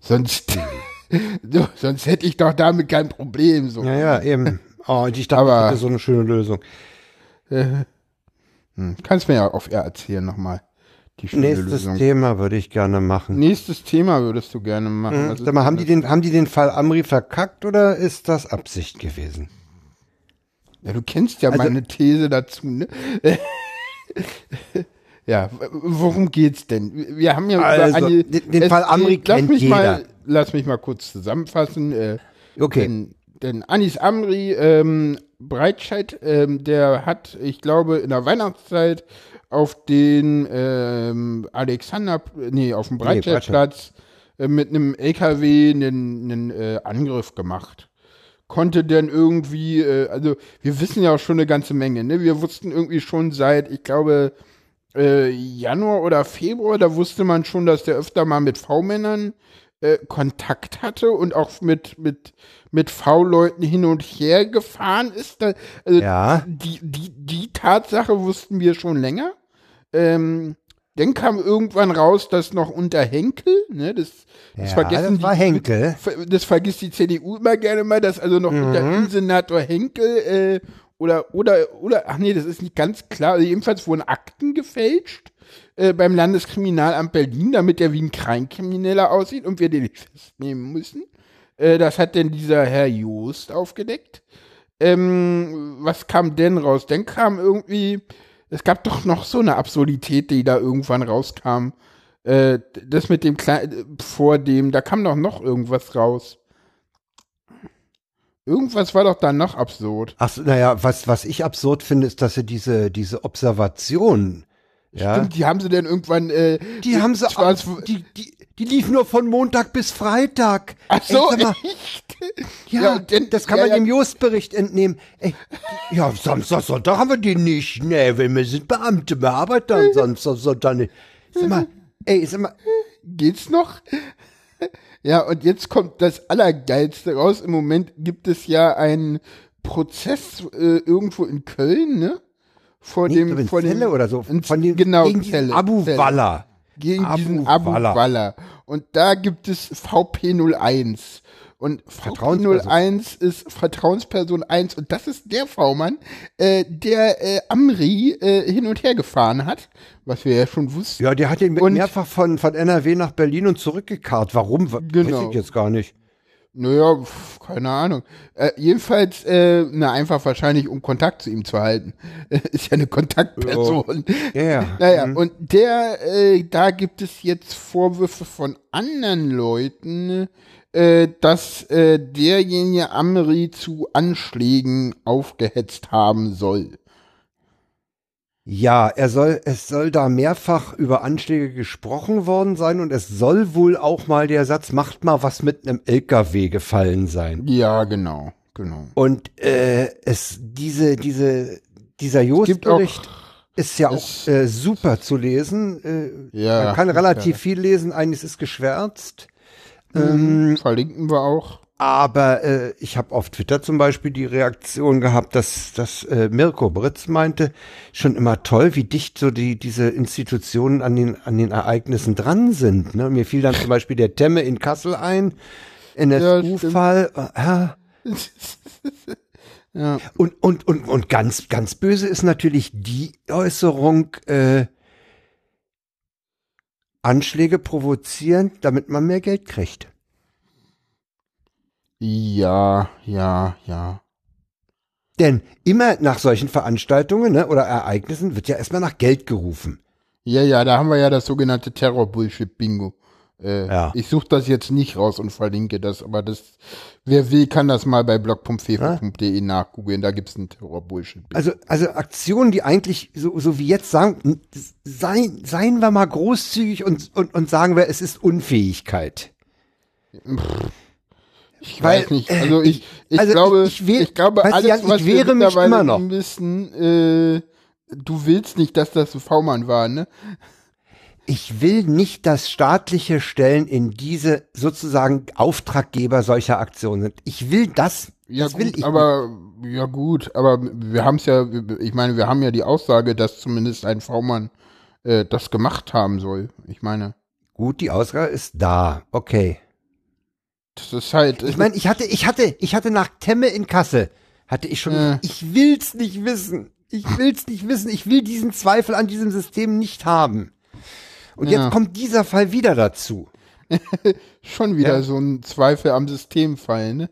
Sonst, so, sonst hätte ich doch damit kein Problem. So. Ja, ja, eben. Oh, und ich dachte, Aber, das ist so eine schöne Lösung. Hm. Kannst mir ja auf R erzählen nochmal. Nächstes Lösung. Thema würde ich gerne machen. Nächstes Thema würdest du gerne machen. Hm. Sag mal, haben die, den, haben die den Fall Amri verkackt oder ist das Absicht gewesen? Ja, du kennst ja also, meine These dazu, ne? ja, worum geht's denn? Wir haben ja also, eine, den, den Fall Amri kennt mich jeder. Mal, lass mich mal kurz zusammenfassen. Äh, okay. Denn, denn Anis Amri ähm, Breitscheid, ähm, der hat, ich glaube, in der Weihnachtszeit auf den ähm, Alexander, nee, auf dem Breitscheidplatz äh, mit einem LKW einen, einen äh, Angriff gemacht. Konnte denn irgendwie, äh, also wir wissen ja auch schon eine ganze Menge, ne? Wir wussten irgendwie schon seit, ich glaube, äh, Januar oder Februar, da wusste man schon, dass der öfter mal mit V-Männern äh, Kontakt hatte und auch mit, mit, mit V-Leuten hin und her gefahren ist. Da, also ja. die, die, die Tatsache wussten wir schon länger. Ähm, dann kam irgendwann raus, dass noch unter Henkel, ne, das, das ja, vergessen das war die, Henkel. Das vergisst die CDU immer gerne mal, dass also noch mhm. unter Senator Henkel äh, oder oder oder ach nee, das ist nicht ganz klar. Also jedenfalls wurden Akten gefälscht äh, beim Landeskriminalamt Berlin, damit er wie ein Kleinkriminella aussieht und wir den nicht festnehmen müssen. Äh, das hat denn dieser Herr Joost aufgedeckt. Ähm, was kam denn raus? Dann kam irgendwie, es gab doch noch so eine Absurdität, die da irgendwann rauskam. Äh, das mit dem Kleinen, vor dem, da kam doch noch irgendwas raus. Irgendwas war doch da noch absurd. Ach, naja, was, was ich absurd finde, ist, dass er diese, diese Observation ja. Stimmt, die haben sie denn irgendwann. Äh, die haben sie. Auch, die, die, die lief nur von Montag bis Freitag. Ach so, Ey, mal, Ja, ja denn, das kann ja, man dem Jostbericht entnehmen. Ey, ja, Samstag, Sonntag haben wir die nicht. Nee, wir sind Beamte, wir arbeiten dann Samstag, Sonntag nicht. Sag mal, ey, sag mal. Geht's noch? Ja, und jetzt kommt das Allergeilste raus. Im Moment gibt es ja einen Prozess äh, irgendwo in Köln, ne? Vor nee, dem vor dem oder so von dem genau gegen Zelle, Abu Walla gegen Abu diesen Abu Walla. Walla und da gibt es VP01 und VP01 ist Vertrauensperson 1 und das ist der V-Mann, äh, der äh, Amri äh, hin und her gefahren hat, was wir ja schon wussten. Ja, der hat ihn mehrfach von, von NRW nach Berlin und zurückgekarrt. Warum? Genau. Weiß ich jetzt gar nicht. Naja, keine Ahnung. Äh, jedenfalls, äh, na, einfach wahrscheinlich, um Kontakt zu ihm zu halten. ist ja eine Kontaktperson. Ja. Yeah. Naja, mhm. und der, äh, da gibt es jetzt Vorwürfe von anderen Leuten, äh, dass äh, derjenige Amri zu Anschlägen aufgehetzt haben soll. Ja, er soll, es soll da mehrfach über Anschläge gesprochen worden sein und es soll wohl auch mal der Satz, macht mal was mit einem LKW gefallen sein. Ja, genau, genau. Und äh, es, diese, diese, dieser Jost-Bericht ist ja auch äh, super zu lesen. Äh, ja, man kann relativ ja. viel lesen, eines ist geschwärzt. Mhm, ähm, verlinken wir auch. Aber äh, ich habe auf Twitter zum Beispiel die Reaktion gehabt, dass, dass äh, Mirko Britz meinte, schon immer toll, wie dicht so die, diese Institutionen an den, an den Ereignissen dran sind. Ne? Mir fiel dann zum Beispiel der Temme in Kassel ein, NSU-Fall. Ja, ja. Und, und, und, und ganz, ganz böse ist natürlich die Äußerung, äh, Anschläge provozieren, damit man mehr Geld kriegt. Ja, ja, ja. Denn immer nach solchen Veranstaltungen ne, oder Ereignissen wird ja erstmal nach Geld gerufen. Ja, ja, da haben wir ja das sogenannte Terror-Bullshit-Bingo. Äh, Ja. Ich suche das jetzt nicht raus und verlinke das, aber das, wer will, kann das mal bei blog.fefe.de nachgoogeln, da gibt's ein Terror-Bullshit-Bingo. Also, also Aktionen, die eigentlich so, so wie jetzt sagen, seien, seien wir mal großzügig und, und, und sagen wir, es ist Unfähigkeit. Ich Weil, weiß nicht. äh, Also ich, ich also glaube, ich- ich will- glaube, alles, Jan, ich was wir mittlerweile immer noch. wissen, äh, du willst nicht, dass das ein V-Mann war, ne? Ich will nicht, dass staatliche Stellen in diese sozusagen Auftraggeber solcher Aktionen sind. Ich will das, Ja das will gut, ich aber ja gut, aber wir haben es ja, ich meine, wir haben ja die Aussage, dass zumindest ein V-Mann äh, das gemacht haben soll. Ich meine, Gut, die Ausgabe ist da. Okay. Das ist halt. Ich meine, ich hatte, ich hatte, ich hatte nach Temme in Kassel, hatte ich schon, Äh. ich will's nicht wissen. Ich will's nicht wissen. Ich will diesen Zweifel an diesem System nicht haben. Und Ja. jetzt kommt dieser Fall wieder dazu. schon wieder Ja. so ein Zweifel am Systemfall, ne?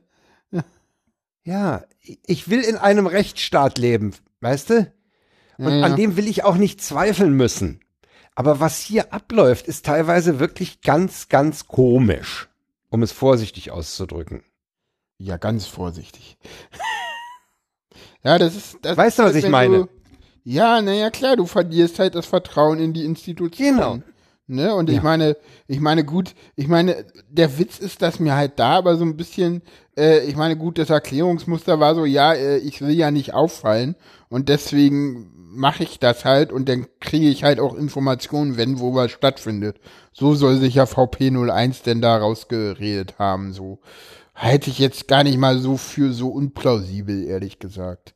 Ja, ich will in einem Rechtsstaat leben, weißt du? Und Ja, ja. an dem will ich auch nicht zweifeln müssen. Aber was hier abläuft, ist teilweise wirklich ganz, ganz komisch, um es vorsichtig auszudrücken. Ja, ganz vorsichtig. ja, das ist. Das Weißt du, was ich meine? Du, ja, naja, klar, du verlierst halt das Vertrauen in die Institution. Genau. Ne? Und Ja. ich meine, ich meine, gut, ich meine, der Witz ist, dass mir halt da aber so ein bisschen, äh, ich meine, gut, das Erklärungsmuster war so, ja, äh, ich will ja nicht auffallen und deswegen mache ich das halt und dann kriege ich halt auch Informationen, wenn wo was stattfindet. So soll sich ja VP01 denn da rausgeredet haben, so. Halte ich jetzt gar nicht mal so für so unplausibel, ehrlich gesagt.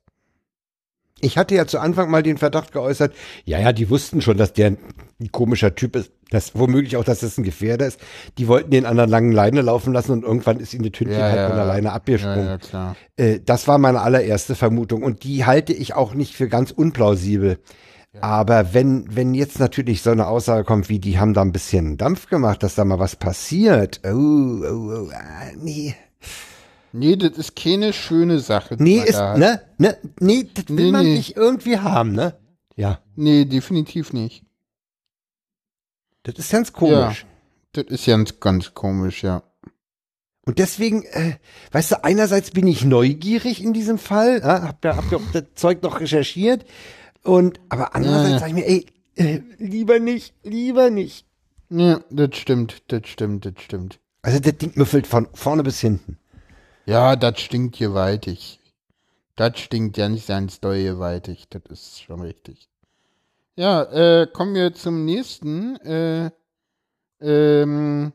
Ich hatte ja zu Anfang mal den Verdacht geäußert, ja, ja, die wussten schon, dass der ein komischer Typ ist, dass womöglich auch, dass das ein Gefährder ist. Die wollten den an der langen Leine laufen lassen und irgendwann ist ihnen die Tütchen Ja, halt ja. von alleine Ja, abgesprungen. ja. Äh, das war meine allererste Vermutung und die halte ich auch nicht für ganz unplausibel. Aber wenn, wenn jetzt natürlich so eine Aussage kommt, wie die haben da ein bisschen Dampf gemacht, dass da mal was passiert, oh, oh, oh, ah, nee. Nee, das ist keine schöne Sache. Nee, ist, da ne, ne, nee, das will Nee, man nee. nicht irgendwie haben, ne? Ja, Nee, definitiv nicht. Das ist ganz komisch. Das ist ganz, ganz komisch, ja. Und deswegen, äh, weißt du, einerseits bin ich neugierig in diesem Fall, ja, hab da, hab ja auch das Zeug noch recherchiert, und, aber andererseits Ja. sage ich mir, ey, äh, lieber nicht, lieber nicht. Ja, das stimmt, das stimmt, das stimmt. Also das Ding müffelt von vorne bis hinten. Ja, das stinkt gewaltig. Das stinkt ja nicht ganz doll gewaltig. Das ist schon richtig. Ja, äh, kommen wir zum nächsten. Äh, ähm,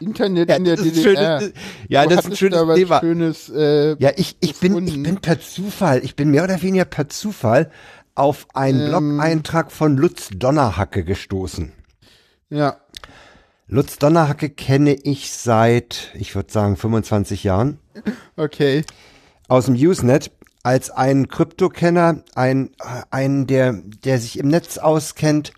Internet in der DDR. schönes- ja, Du das ist ein schönes Thema. Schönes, äh, Ja, ich, ich bin, ich bin per Zufall, ich bin mehr oder weniger per Zufall auf einen Ähm. Blog-Eintrag von Lutz Donnerhacke gestoßen. ja, Lutz Donnerhacke kenne ich seit, ich würde sagen, 25 Jahren. okay. aus dem Usenet als ein Kryptokenner, ein, ein der, der sich im Netz auskennt.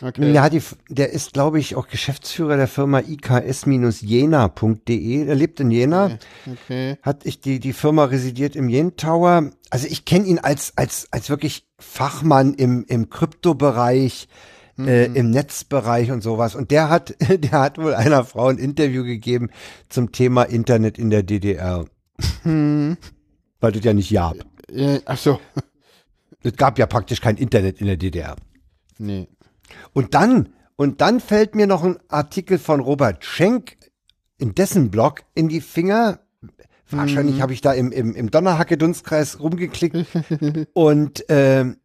Okay. Der, die, der ist, glaube ich, auch Geschäftsführer der Firma iks-jena.de. Er lebt in Jena. Okay. Hat ich die, die Firma residiert im Yen Tower. Also ich kenne ihn als, als, als wirklich Fachmann im, im Kryptobereich, äh, im Netzbereich und sowas. Und der hat, der hat wohl einer Frau ein Interview gegeben zum Thema Internet in der DDR. Weil das ja nicht gab. Äh, ach so. Es gab ja praktisch kein Internet in der DDR. Nee. Und dann, und dann fällt mir noch ein Artikel von Robert Schenk in dessen Blog in die Finger. Wahrscheinlich habe ich da im, im, im Donnerhacke-Dunstkreis rumgeklickt. und ähm,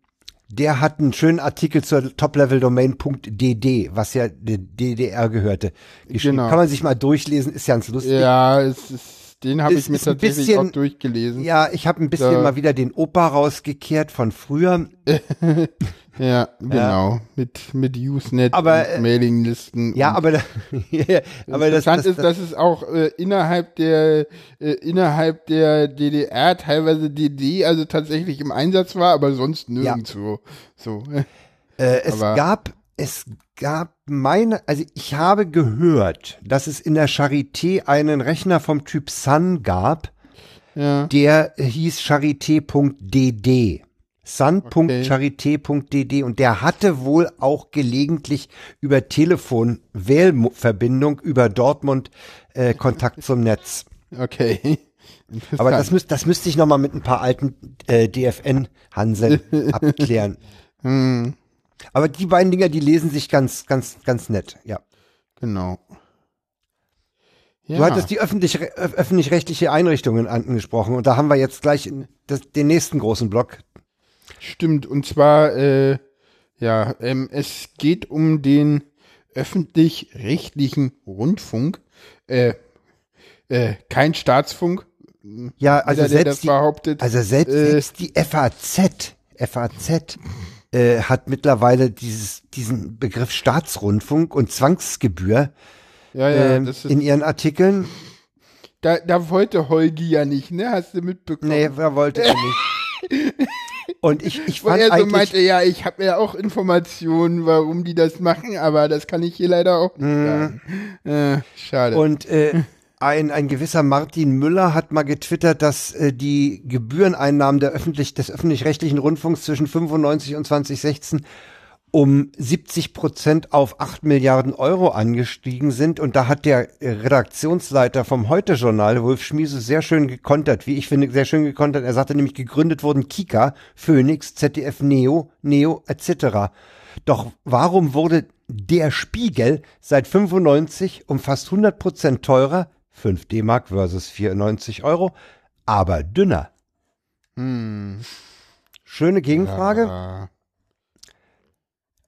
der hat einen schönen Artikel zur Top-Level-Domain.dd, was ja der DDR gehörte. Genau. Kann man sich mal durchlesen, ist ganz lustig. Ja, es ist, den habe ich mir tatsächlich bisschen- auch durchgelesen. Ja, ich habe ein bisschen Da- mal wieder den Opa rausgekehrt von früher. Ja, genau. Mit, mit Usenet Aber, und äh, Mailinglisten. Ja, und aber, ja, aber das, Interessant das, ist, dass es auch äh, innerhalb der äh, innerhalb der DDR teilweise DD also tatsächlich im Einsatz war, aber sonst nirgendwo. So. Äh, es Aber- gab, es gab meine, also ich habe gehört, dass es in der Charité einen Rechner vom Typ Sun gab, Ja. der hieß charité.dd. Sun.charité.dd und der hatte wohl auch gelegentlich über Telefon Wählverbindung über Dortmund äh, Kontakt zum Netz. Okay. Aber das, müsst, das müsste ich nochmal mit ein paar alten äh, DFN-Hanseln abklären. Hm, Aber die beiden Dinger, die lesen sich ganz, ganz, ganz nett, ja. genau. Ja. Du hattest die öffentlich, öf- öffentlich-rechtliche Einrichtungen angesprochen und da haben wir jetzt gleich das, den nächsten großen Block. Stimmt, und zwar, äh, ja, ähm, es geht um den öffentlich-rechtlichen Rundfunk, äh, äh, kein Staatsfunk. Ja, also Jeder, der das selbst die, also selbst, äh, selbst die FAZ, FAZ äh, hat mittlerweile dieses, diesen Begriff Staatsrundfunk und Zwangsgebühr ja, ja, ähm, in ihren Artikeln. da, da wollte Holgi ja nicht, ne? Hast du mitbekommen? Nee, wer wollte er nicht. Und ich, ich Wo fand er so eigentlich, meinte, ja, ich habe ja auch Informationen, warum die das machen, aber das kann ich hier leider auch nicht sagen. Äh, schade. Mhm. Und äh, ein, ein gewisser Martin Müller hat mal getwittert, dass äh, die Gebühreneinnahmen der öffentlich, des öffentlich-rechtlichen Rundfunks zwischen 95 und 2016 um 70 Prozent auf 8 Milliarden Euro angestiegen sind. Und da hat der äh, Redaktionsleiter vom Heute-Journal, Wolf Schmiese, sehr schön gekontert, wie ich finde, sehr schön gekontert. Er sagte nämlich, gegründet wurden Kika, Phoenix, ZDF Neo, Neo etc. Doch warum wurde der Spiegel seit 95 um fast 100 Prozent teurer, 5 D-Mark versus 94 Euro, aber dünner? hm, Schöne Gegenfrage. ja.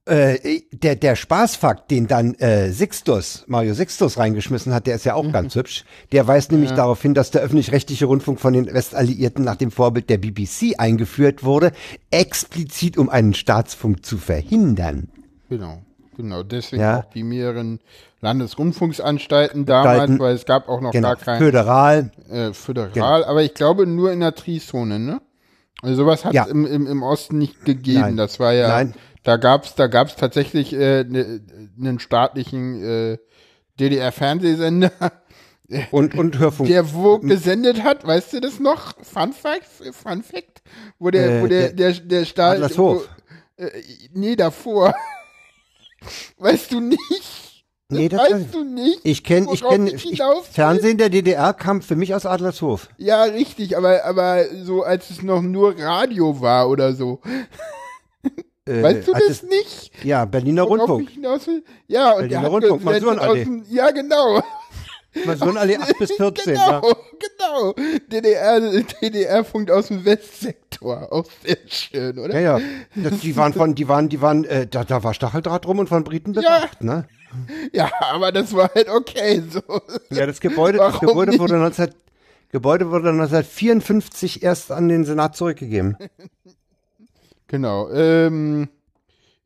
Äh, der, der Spaßfakt, den dann äh, Sixtus, Mario Sixtus reingeschmissen hat, der ist ja auch ganz hübsch. Der weist nämlich darauf hin, dass der öffentlich-rechtliche Rundfunk von den Westalliierten nach dem Vorbild der BBC eingeführt wurde, explizit um einen Staatsfunk zu verhindern. Genau, genau. Deswegen Ja. auch die mehreren Landesrundfunksanstalten damals, Anstalten. weil es gab auch noch Genau, gar kein föderal. äh, föderal, aber ich glaube nur in der Trizone, ne? Also sowas hat es Ja. im, im, im Osten nicht gegeben. Nein. Das war ja, Nein. da gab's da gab's tatsächlich äh, ne, einen staatlichen äh, DDR-Fernsehsender, Und, und Hörfunk. der wo gesendet hat, weißt du das noch? Fun Fact, Fun Fact, wo der, Äh, wo der, der, der Staat, Adlershof. wo, äh, nee, davor. Weißt du nicht? Nee, das weißt du nicht? Ich kenne, ich kenne? Fernsehen der DDR kam für mich aus Adlershof. Ja, richtig, aber, aber so als es noch nur Radio war oder so. Äh, Weißt du das es, nicht? Ja, Berliner Worauf Rundfunk. Ja, und Berliner Rundfunk, gesendet Masurenallee. aus dem- Ja, genau. Masurenallee 8 bis 14. Genau, Ja. genau. DDR, DDR-Funk aus dem Westsektor. Auch sehr schön, oder? Ja, ja. Das, die waren von, die waren, die waren, äh, da, da war Stacheldraht drum und von Briten bewacht, ne? Ja, aber das war halt okay. So. Ja, das Gebäude, das Gebäude nicht? wurde 19, Gebäude wurde 1954 erst an den Senat zurückgegeben. Genau. Ähm,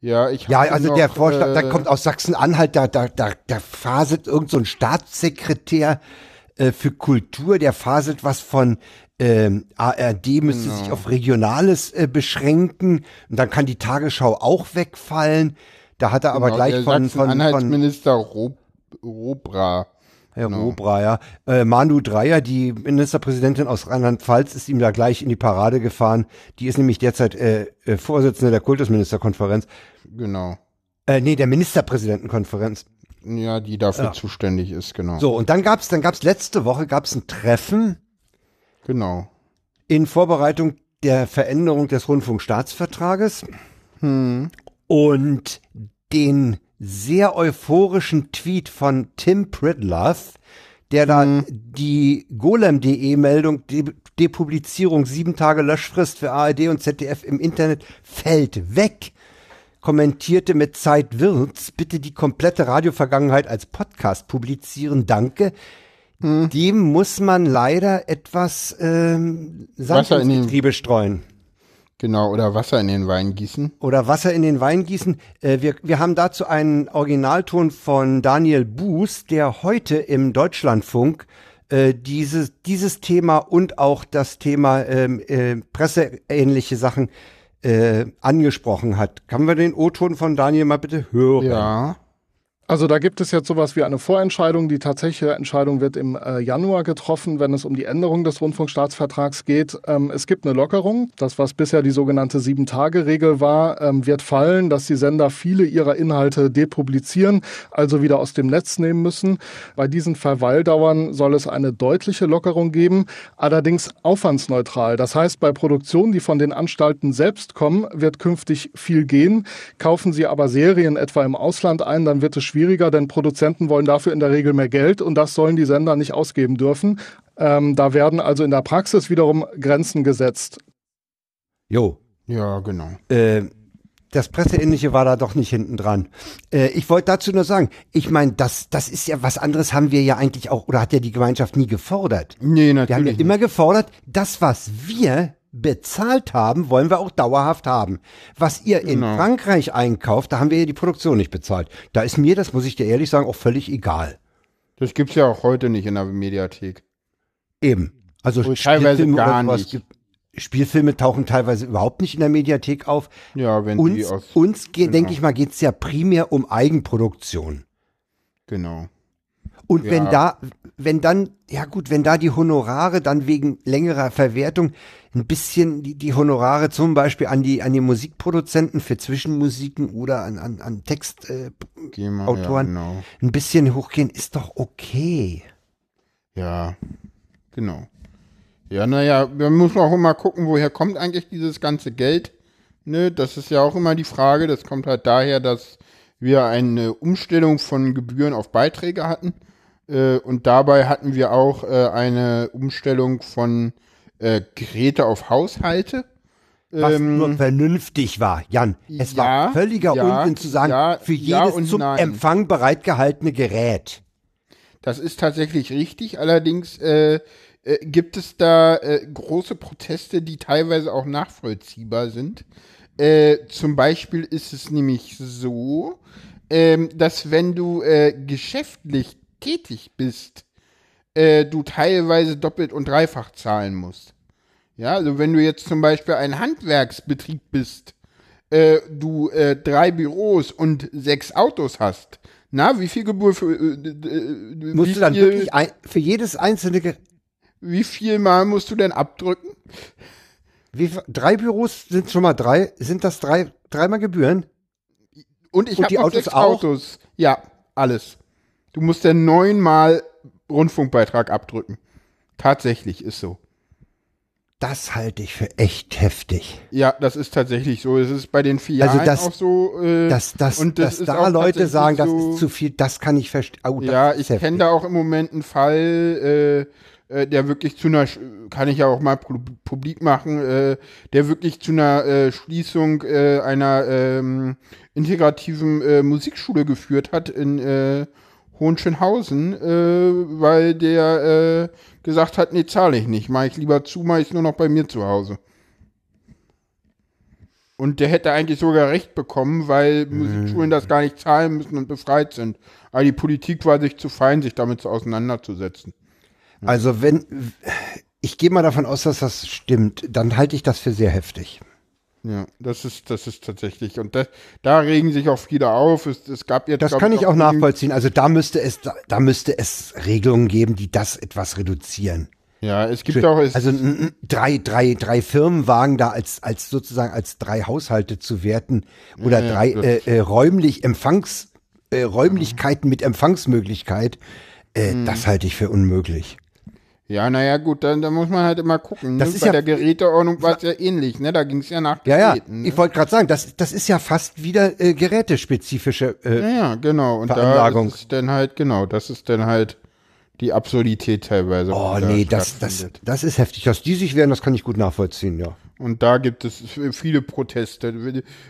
ja, ich Ja, also noch, der Vorschlag, da äh, kommt aus Sachsen-Anhalt, da, da, da, da faselt irgend so ein Staatssekretär äh, für Kultur, der faselt was von ähm, ARD müsste Genau. sich auf Regionales äh, beschränken und dann kann die Tagesschau auch wegfallen. Da hat er aber genau, gleich der von, von, von Sachsen-Anhaltsminister Rob, Robra. Herr Genau. Ja. Äh, Manu Dreyer, die Ministerpräsidentin aus Rheinland-Pfalz, ist ihm da gleich in die Parade gefahren. Die ist nämlich derzeit äh, äh, Vorsitzende der Kultusministerkonferenz. Genau. Äh, nee, der Ministerpräsidentenkonferenz. Ja, die dafür zuständig ist, genau. So, und dann gab's, dann gab's letzte Woche gab's ein Treffen Genau. in Vorbereitung der Veränderung des Rundfunkstaatsvertrages und den sehr euphorischen Tweet von Tim Pridloff, der da die golem.de Meldung De Depublizierung sieben Tage Löschfrist für ARD und ZDF im Internet fällt weg kommentierte mit Zeit wird's. Bitte die komplette Radiovergangenheit als Podcast publizieren, danke. Dem muss man leider etwas ähm, Sand Wasser ins in den- Getriebe streuen Genau, oder Wasser in den Wein gießen. oder Wasser in den Wein gießen. Äh, wir, wir haben dazu einen Originalton von Daniel Buß, der heute im Deutschlandfunk äh, dieses, dieses Thema und auch das Thema ähm, äh, presseähnliche Sachen äh, angesprochen hat. Kann wir den O-Ton von Daniel mal bitte hören? Ja. Also da gibt es jetzt sowas wie eine Vorentscheidung. Die tatsächliche Entscheidung wird im äh, Januar getroffen, wenn es um die Änderung des Rundfunkstaatsvertrags geht. Ähm, es gibt eine Lockerung. Das, was bisher die sogenannte Sieben-Tage-Regel war, ähm, wird fallen, dass die Sender viele ihrer Inhalte depublizieren, also wieder aus dem Netz nehmen müssen. Bei diesen Verweildauern soll es eine deutliche Lockerung geben, allerdings aufwandsneutral. Das heißt, bei Produktionen, die von den Anstalten selbst kommen, wird künftig viel gehen. Kaufen Sie aber Serien etwa im Ausland ein, dann wird es schwierig schwieriger, denn Produzenten wollen dafür in der Regel mehr Geld und das sollen die Sender nicht ausgeben dürfen. Ähm, da werden also in der Praxis wiederum Grenzen gesetzt. Jo. Ja, genau. Äh, das Presseähnliche war da doch nicht hinten dran. Äh, ich wollte dazu nur sagen, ich meine, das, das ist ja was anderes haben wir ja eigentlich auch, oder hat ja die Gemeinschaft nie gefordert. Nee, natürlich. Wir haben ja immer gefordert, das, was wir bezahlt haben, wollen wir auch dauerhaft haben. Was ihr in Genau. Frankreich einkauft, da haben wir ja die Produktion nicht bezahlt. Da ist mir, das muss ich dir ehrlich sagen, auch völlig egal. Das gibt's ja auch heute nicht in der Mediathek. Eben. Also Wohl teilweise Spielfilme gar nicht. gibt- Spielfilme tauchen teilweise überhaupt nicht in der Mediathek auf. Ja, wenn die Uns, aus. uns ge- genau. denke ich mal, geht's ja primär um Eigenproduktion. Genau. Und Ja. wenn da, wenn dann, ja gut, wenn da die Honorare dann wegen längerer Verwertung ein bisschen die, die Honorare zum Beispiel an die, an die Musikproduzenten für Zwischenmusiken oder an, an, an Textautoren äh. Ja, genau. ein bisschen hochgehen, ist doch okay. Ja, genau. Ja, naja, wir müssen auch immer gucken, woher kommt eigentlich dieses ganze Geld. Ne, das ist ja auch immer die Frage. Das kommt halt daher, dass wir eine Umstellung von Gebühren auf Beiträge hatten. Äh, und dabei hatten wir auch äh, eine Umstellung von äh, Geräte auf Haushalte. Was Ähm, nur vernünftig war, Jan. Es war ja, völliger ja, Unsinn zu sagen, ja, für jedes zum nein. Empfang bereitgehaltene Gerät. Das ist tatsächlich richtig. Allerdings äh, äh, gibt es da äh, große Proteste, die teilweise auch nachvollziehbar sind. Äh, zum Beispiel ist es nämlich so, ähm, dass wenn du äh, geschäftlich tätig bist, äh, du teilweise doppelt und dreifach zahlen musst. Ja, also wenn du jetzt zum Beispiel ein Handwerksbetrieb bist, äh, du äh, drei Büros und sechs Autos hast, na, wie viel Gebühr für äh, äh, Musst du dann viel, wirklich ein, für jedes einzelne Gerät, wie viel Mal musst du denn abdrücken? wie, drei Büros sind schon mal drei, sind das drei, dreimal Gebühren? Und ich habe die Autos sechs auch? Autos. Ja, alles. Du musst dann neunmal Rundfunkbeitrag abdrücken. Tatsächlich ist so. Das halte ich für echt heftig. Ja, das ist tatsächlich so. Es ist bei den Filialen Also das- auch so. Äh, Dass, dass, und das dass da Leute sagen, das so, ist zu viel, das kann ich verstehen. Oh, das Ja, ich kenne da auch im Moment einen Fall, äh, äh, der wirklich zu einer, kann ich ja auch mal pu- publik machen, äh, der wirklich zu einer äh, Schließung äh, einer ähm, integrativen äh, Musikschule geführt hat in äh, Hohenschönhausen, äh, weil der äh, gesagt hat, nee, zahle ich nicht, mache ich lieber zu, mache ich nur noch bei mir zu Hause. Und der hätte eigentlich sogar recht bekommen, weil Musikschulen das gar nicht zahlen müssen und befreit sind. Aber die Politik war sich zu fein, sich damit so auseinanderzusetzen. Also wenn, ich gehe mal davon aus, dass das stimmt, dann halte ich das für sehr heftig. Ja, das ist, das ist tatsächlich. Und das, da regen sich auch viele auf. Es, es gab jetzt. Das kann ich auch nachvollziehen. Also da müsste es, da, da müsste es Regelungen geben, die das etwas reduzieren. Ja, es gibt auch. Es, Also drei, drei, drei Firmenwagen da als, als sozusagen als drei Haushalte zu werten oder Ja, drei äh, äh, räumlich Empfangs, äh, Räumlichkeiten mit Empfangsmöglichkeit, äh, Mhm. das halte ich für unmöglich. Ja, naja, gut, dann, dann muss man halt immer gucken. Das ne? ist Bei ja- der Geräteordnung war es ja ähnlich, ne? Da ging es ja nach Ja, ja. Geräten. ne? Ich wollte gerade sagen, das, das ist ja fast wieder äh, gerätespezifische. Äh, Ja, ja, genau. Und da ist dann halt, genau, das ist dann halt die Absurdität teilweise. Oh die da nee, das, das, das ist heftig. Dass die sich wehren, das kann ich gut nachvollziehen, ja. Und da gibt es viele Proteste.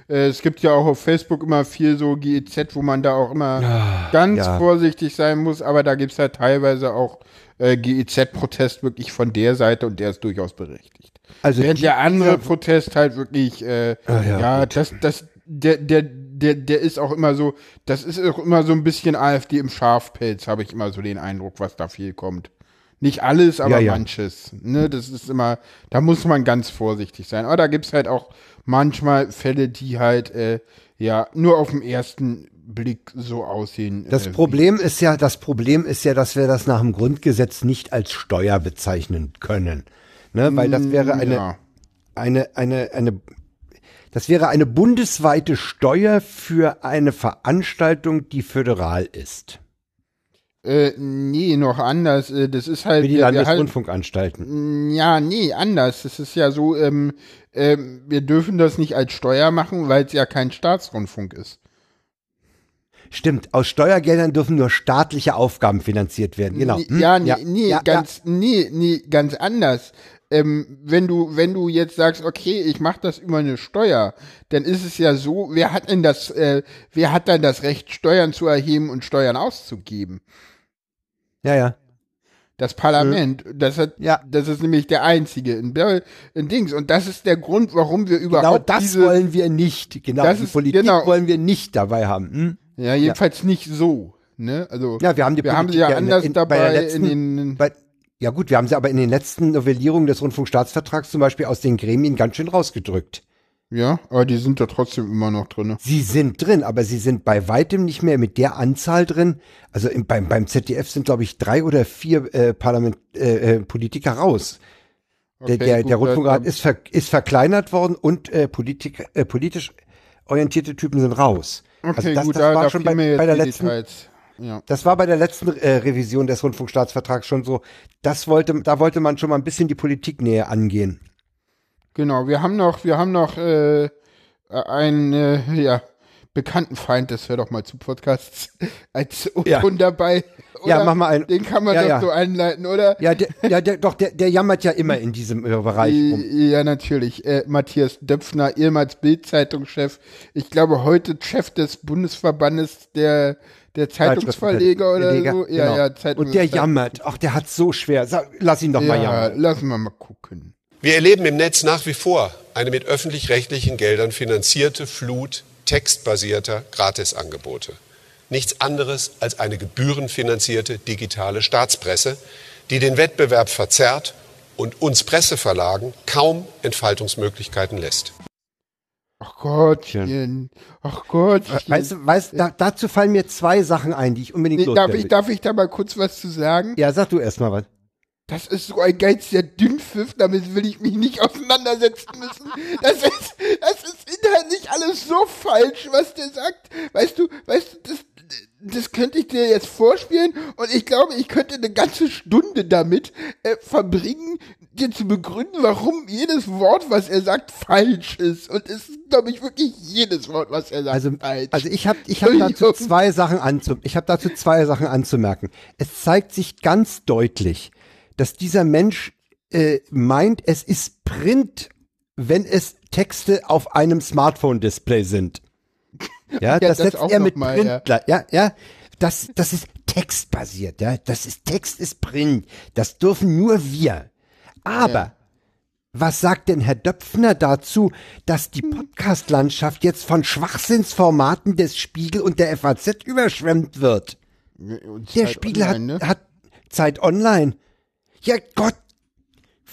Äh, Es gibt ja auch auf Facebook immer viel so GEZ, wo man da auch immer ganz ja. vorsichtig sein muss, aber da gibt es halt teilweise auch äh, GEZ-Protest wirklich von der Seite und der ist durchaus berechtigt. Also Während der andere Protest halt wirklich, äh, Ah, ja, ja, das, das, der, der, der, der ist auch immer so, das ist auch immer so ein bisschen AfD im Schafpelz, habe ich immer so den Eindruck, was da viel kommt. Nicht alles, aber Ja, ja. manches. Ne, das ist immer, da muss man ganz vorsichtig sein. Aber da gibt's halt auch manchmal Fälle, die halt, äh, ja, nur auf den ersten Blick so aussehen. Das äh, Problem ist ja, das Problem ist ja, dass wir das nach dem Grundgesetz nicht als Steuer bezeichnen können. Ne, weil das wäre eine, ja. eine, eine, eine, das wäre eine bundesweite Steuer für eine Veranstaltung, die föderal ist. Äh, nee, noch anders. Äh, Das ist halt. Für die wir halt- Landesrundfunkanstalten. Ja, nee, anders. Das ist ja so, ähm, ähm, wir dürfen das nicht als Steuer machen, weil es ja kein Staatsrundfunk ist. Stimmt, aus Steuergeldern dürfen nur staatliche Aufgaben finanziert werden. Genau. Hm? Ja, nee, nee, ja, ganz, nee, nee, ganz anders. Ähm, wenn du, wenn du jetzt sagst, okay, ich mache das über eine Steuer, dann ist es ja so, wer hat denn das, äh, wer hat dann das Recht, Steuern zu erheben und Steuern auszugeben? Ja, ja. Das Parlament, das hat, Ja. das ist nämlich der einzige in, in Dings. Und das ist der Grund, warum wir Genau überhaupt das diese, wollen wir nicht. Genau, Das die ist- Politik genau. wollen wir nicht dabei haben. Hm? Ja, jedenfalls nicht so, ne? Also, Ja, wir haben die wir haben Politik sie ja in- anders in, bei dabei der letzten, in den, bei, Ja gut, wir haben sie aber in den letzten Novellierungen des Rundfunkstaatsvertrags zum Beispiel aus den Gremien ganz schön rausgedrückt. ja, aber die sind da trotzdem immer noch drin. Sie sind drin, aber sie sind bei weitem nicht mehr mit der Anzahl drin. Also im, beim, beim ZDF sind, glaube ich, drei oder vier äh, Parlament, äh, äh, Politiker raus. Der, Okay, der, gut, der Rundfunkrat ist, ver, ist verkleinert worden und äh, Politik, äh, politisch orientierte Typen sind raus. Okay, also das, gut, das da, war da schon bei, der letzten, Details. Ja. das war bei der letzten äh, Revision des Rundfunkstaatsvertrags schon so. Das wollte, da wollte man schon mal ein bisschen die Politik näher angehen. Genau, wir haben noch, wir haben noch äh, einen äh, ja, bekannten Feind des Hör doch mal zu Podcasts als Ja. O-Ton dabei. Ja, oder? mach mal einen. Den kann man Ja, doch ja. so einleiten, oder? Ja, der, ja, der, doch, der, der jammert ja immer in diesem äh, Bereich rum. Ja, natürlich. Äh, Matthias Döpfner, ehemals Bild-Zeitungschef. Ich glaube, heute Chef des Bundesverbandes der, der Zeitungsverleger oder Verleger, so. Ja, genau. ja, Zeitungs Und der jammert. Ach, der hat so schwer. Sag, lass ihn doch mal Ja, jammern. lassen wir mal gucken. Wir erleben im Netz nach wie vor eine mit öffentlich-rechtlichen Geldern finanzierte Flut textbasierter Gratisangebote. Nichts anderes als eine gebührenfinanzierte digitale Staatspresse, die den Wettbewerb verzerrt und uns Presseverlagen kaum Entfaltungsmöglichkeiten lässt. Ach Gottchen. Ach Gottchen. Weißt du, weißt, da, dazu fallen mir zwei Sachen ein, die ich unbedingt Nee, darf, ich, darf ich da mal kurz was zu sagen? Ja, sag du erst mal was. Das ist so ein geiziger Dünnpfiff, damit will ich mich nicht auseinandersetzen müssen. Das ist, das ist inhaltlich alles so falsch, was der sagt. Weißt du, weißt du, das, das könnte ich dir jetzt vorspielen und ich glaube, ich könnte eine ganze Stunde damit äh, verbringen, dir zu begründen, warum jedes Wort, was er sagt, falsch ist. Und es ist, glaube ich, wirklich jedes Wort, was er sagt, Also, falsch. also ich habe ich hab dazu zwei Sachen anzu, ich habe dazu zwei Sachen anzumerken. Es zeigt sich ganz deutlich, dass dieser Mensch äh, meint, es ist Print, wenn es Texte auf einem Smartphone-Display sind. Ja, das, das setzt er mit mal, Print, ja. ja, ja. Das, das ist textbasiert, ja. Das ist Text ist Print. Das dürfen nur wir. Aber was sagt denn Herr Döpfner dazu, dass die Podcast-Landschaft jetzt von Schwachsinnsformaten des Spiegel und der FAZ überschwemmt wird? Und Der Zeit Spiegel online, hat, ne? hat Zeit online. Ja Gott,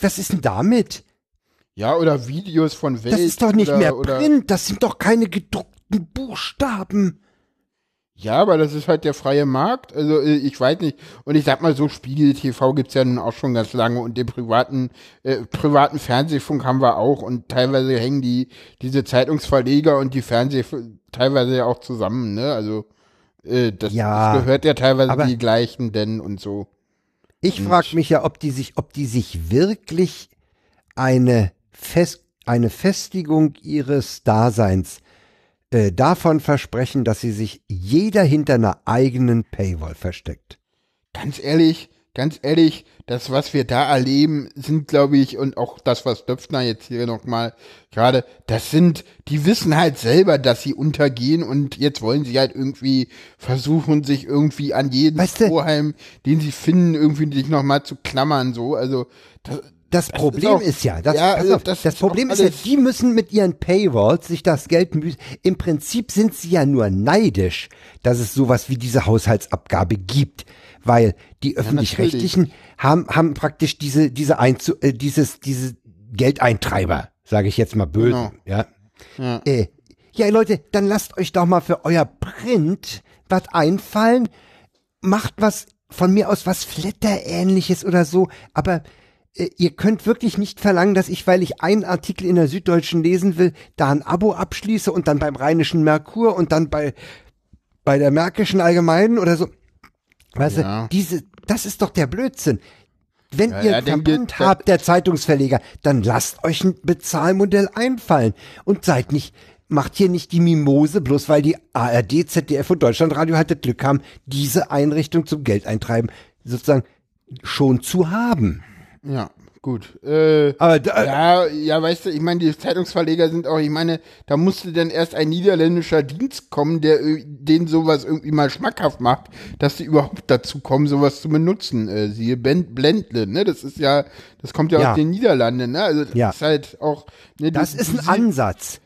was ist denn damit? Ja, oder Videos von Welt. Das ist doch nicht oder, mehr oder, Print, das sind doch keine gedruckten Buchstaben. Ja, aber das ist halt der freie Markt. Also äh, ich weiß nicht. Und ich sag mal so, Spiegel TV gibt's ja nun auch schon ganz lange und den privaten äh, privaten Fernsehfunk haben wir auch und teilweise hängen die diese Zeitungsverleger und die Fernseh teilweise ja auch zusammen. Ne, also äh, das, Ja, das gehört ja teilweise die gleichen denn und so. Ich frage mich ja, ob die sich, ob die sich wirklich eine Fest, eine Festigung ihres Daseins äh, davon versprechen, dass sie sich jeder hinter einer eigenen Paywall versteckt. Ganz ehrlich, ganz ehrlich, das, was wir da erleben, sind, glaube ich, und auch das, was Döpfner jetzt hier nochmal gerade, das sind, die wissen halt selber, dass sie untergehen und jetzt wollen sie halt irgendwie versuchen, sich irgendwie an jeden Weißt du- Strohhalm, den sie finden, irgendwie sich nochmal zu klammern, so. Also, das, das Problem auch- ist ja, das, Ja, also auf, das das, ist Problem ist ja, die müssen mit ihren Paywalls sich das Geld mühen. Im Prinzip sind sie ja nur neidisch, dass es sowas wie diese Haushaltsabgabe gibt, weil die öffentlich-rechtlichen haben haben praktisch diese diese Einzu äh, dieses diese Geldeintreiber, sage ich jetzt mal böse, Genau. ja. Ja. Äh, ja, Leute, dann lasst euch doch mal für euer Print was einfallen. Macht was von mir aus was Flatter-ähnliches oder so, aber äh, ihr könnt wirklich nicht verlangen, dass ich, weil ich einen Artikel in der Süddeutschen lesen will, da ein Abo abschließe und dann beim Rheinischen Merkur und dann bei, bei der Märkischen Allgemeinen oder so. Weißt Ja. du, diese, das ist doch der Blödsinn. Wenn Ja, ihr ja, geht- habt, der Zeitungsverleger, dann lasst euch ein Bezahlmodell einfallen und seid nicht, macht hier nicht die Mimose, bloß weil die ARD, ZDF und Deutschlandradio halt das Glück haben, diese Einrichtung zum Geldeintreiben sozusagen schon zu haben. Ja, gut. Äh, Aber da, ja, ja, weißt du, ich meine, die Zeitungsverleger sind auch, ich meine, da musste dann erst ein niederländischer Dienst kommen, der äh, denen sowas irgendwie mal schmackhaft macht, dass sie überhaupt dazu kommen, sowas zu benutzen. Äh, siehe Ben- Blendle, ne? Das ist ja, das kommt ja, Ja. aus den Niederlanden, ne? Also das Ja. ist halt auch. Ne, das du, ist ein Ansatz.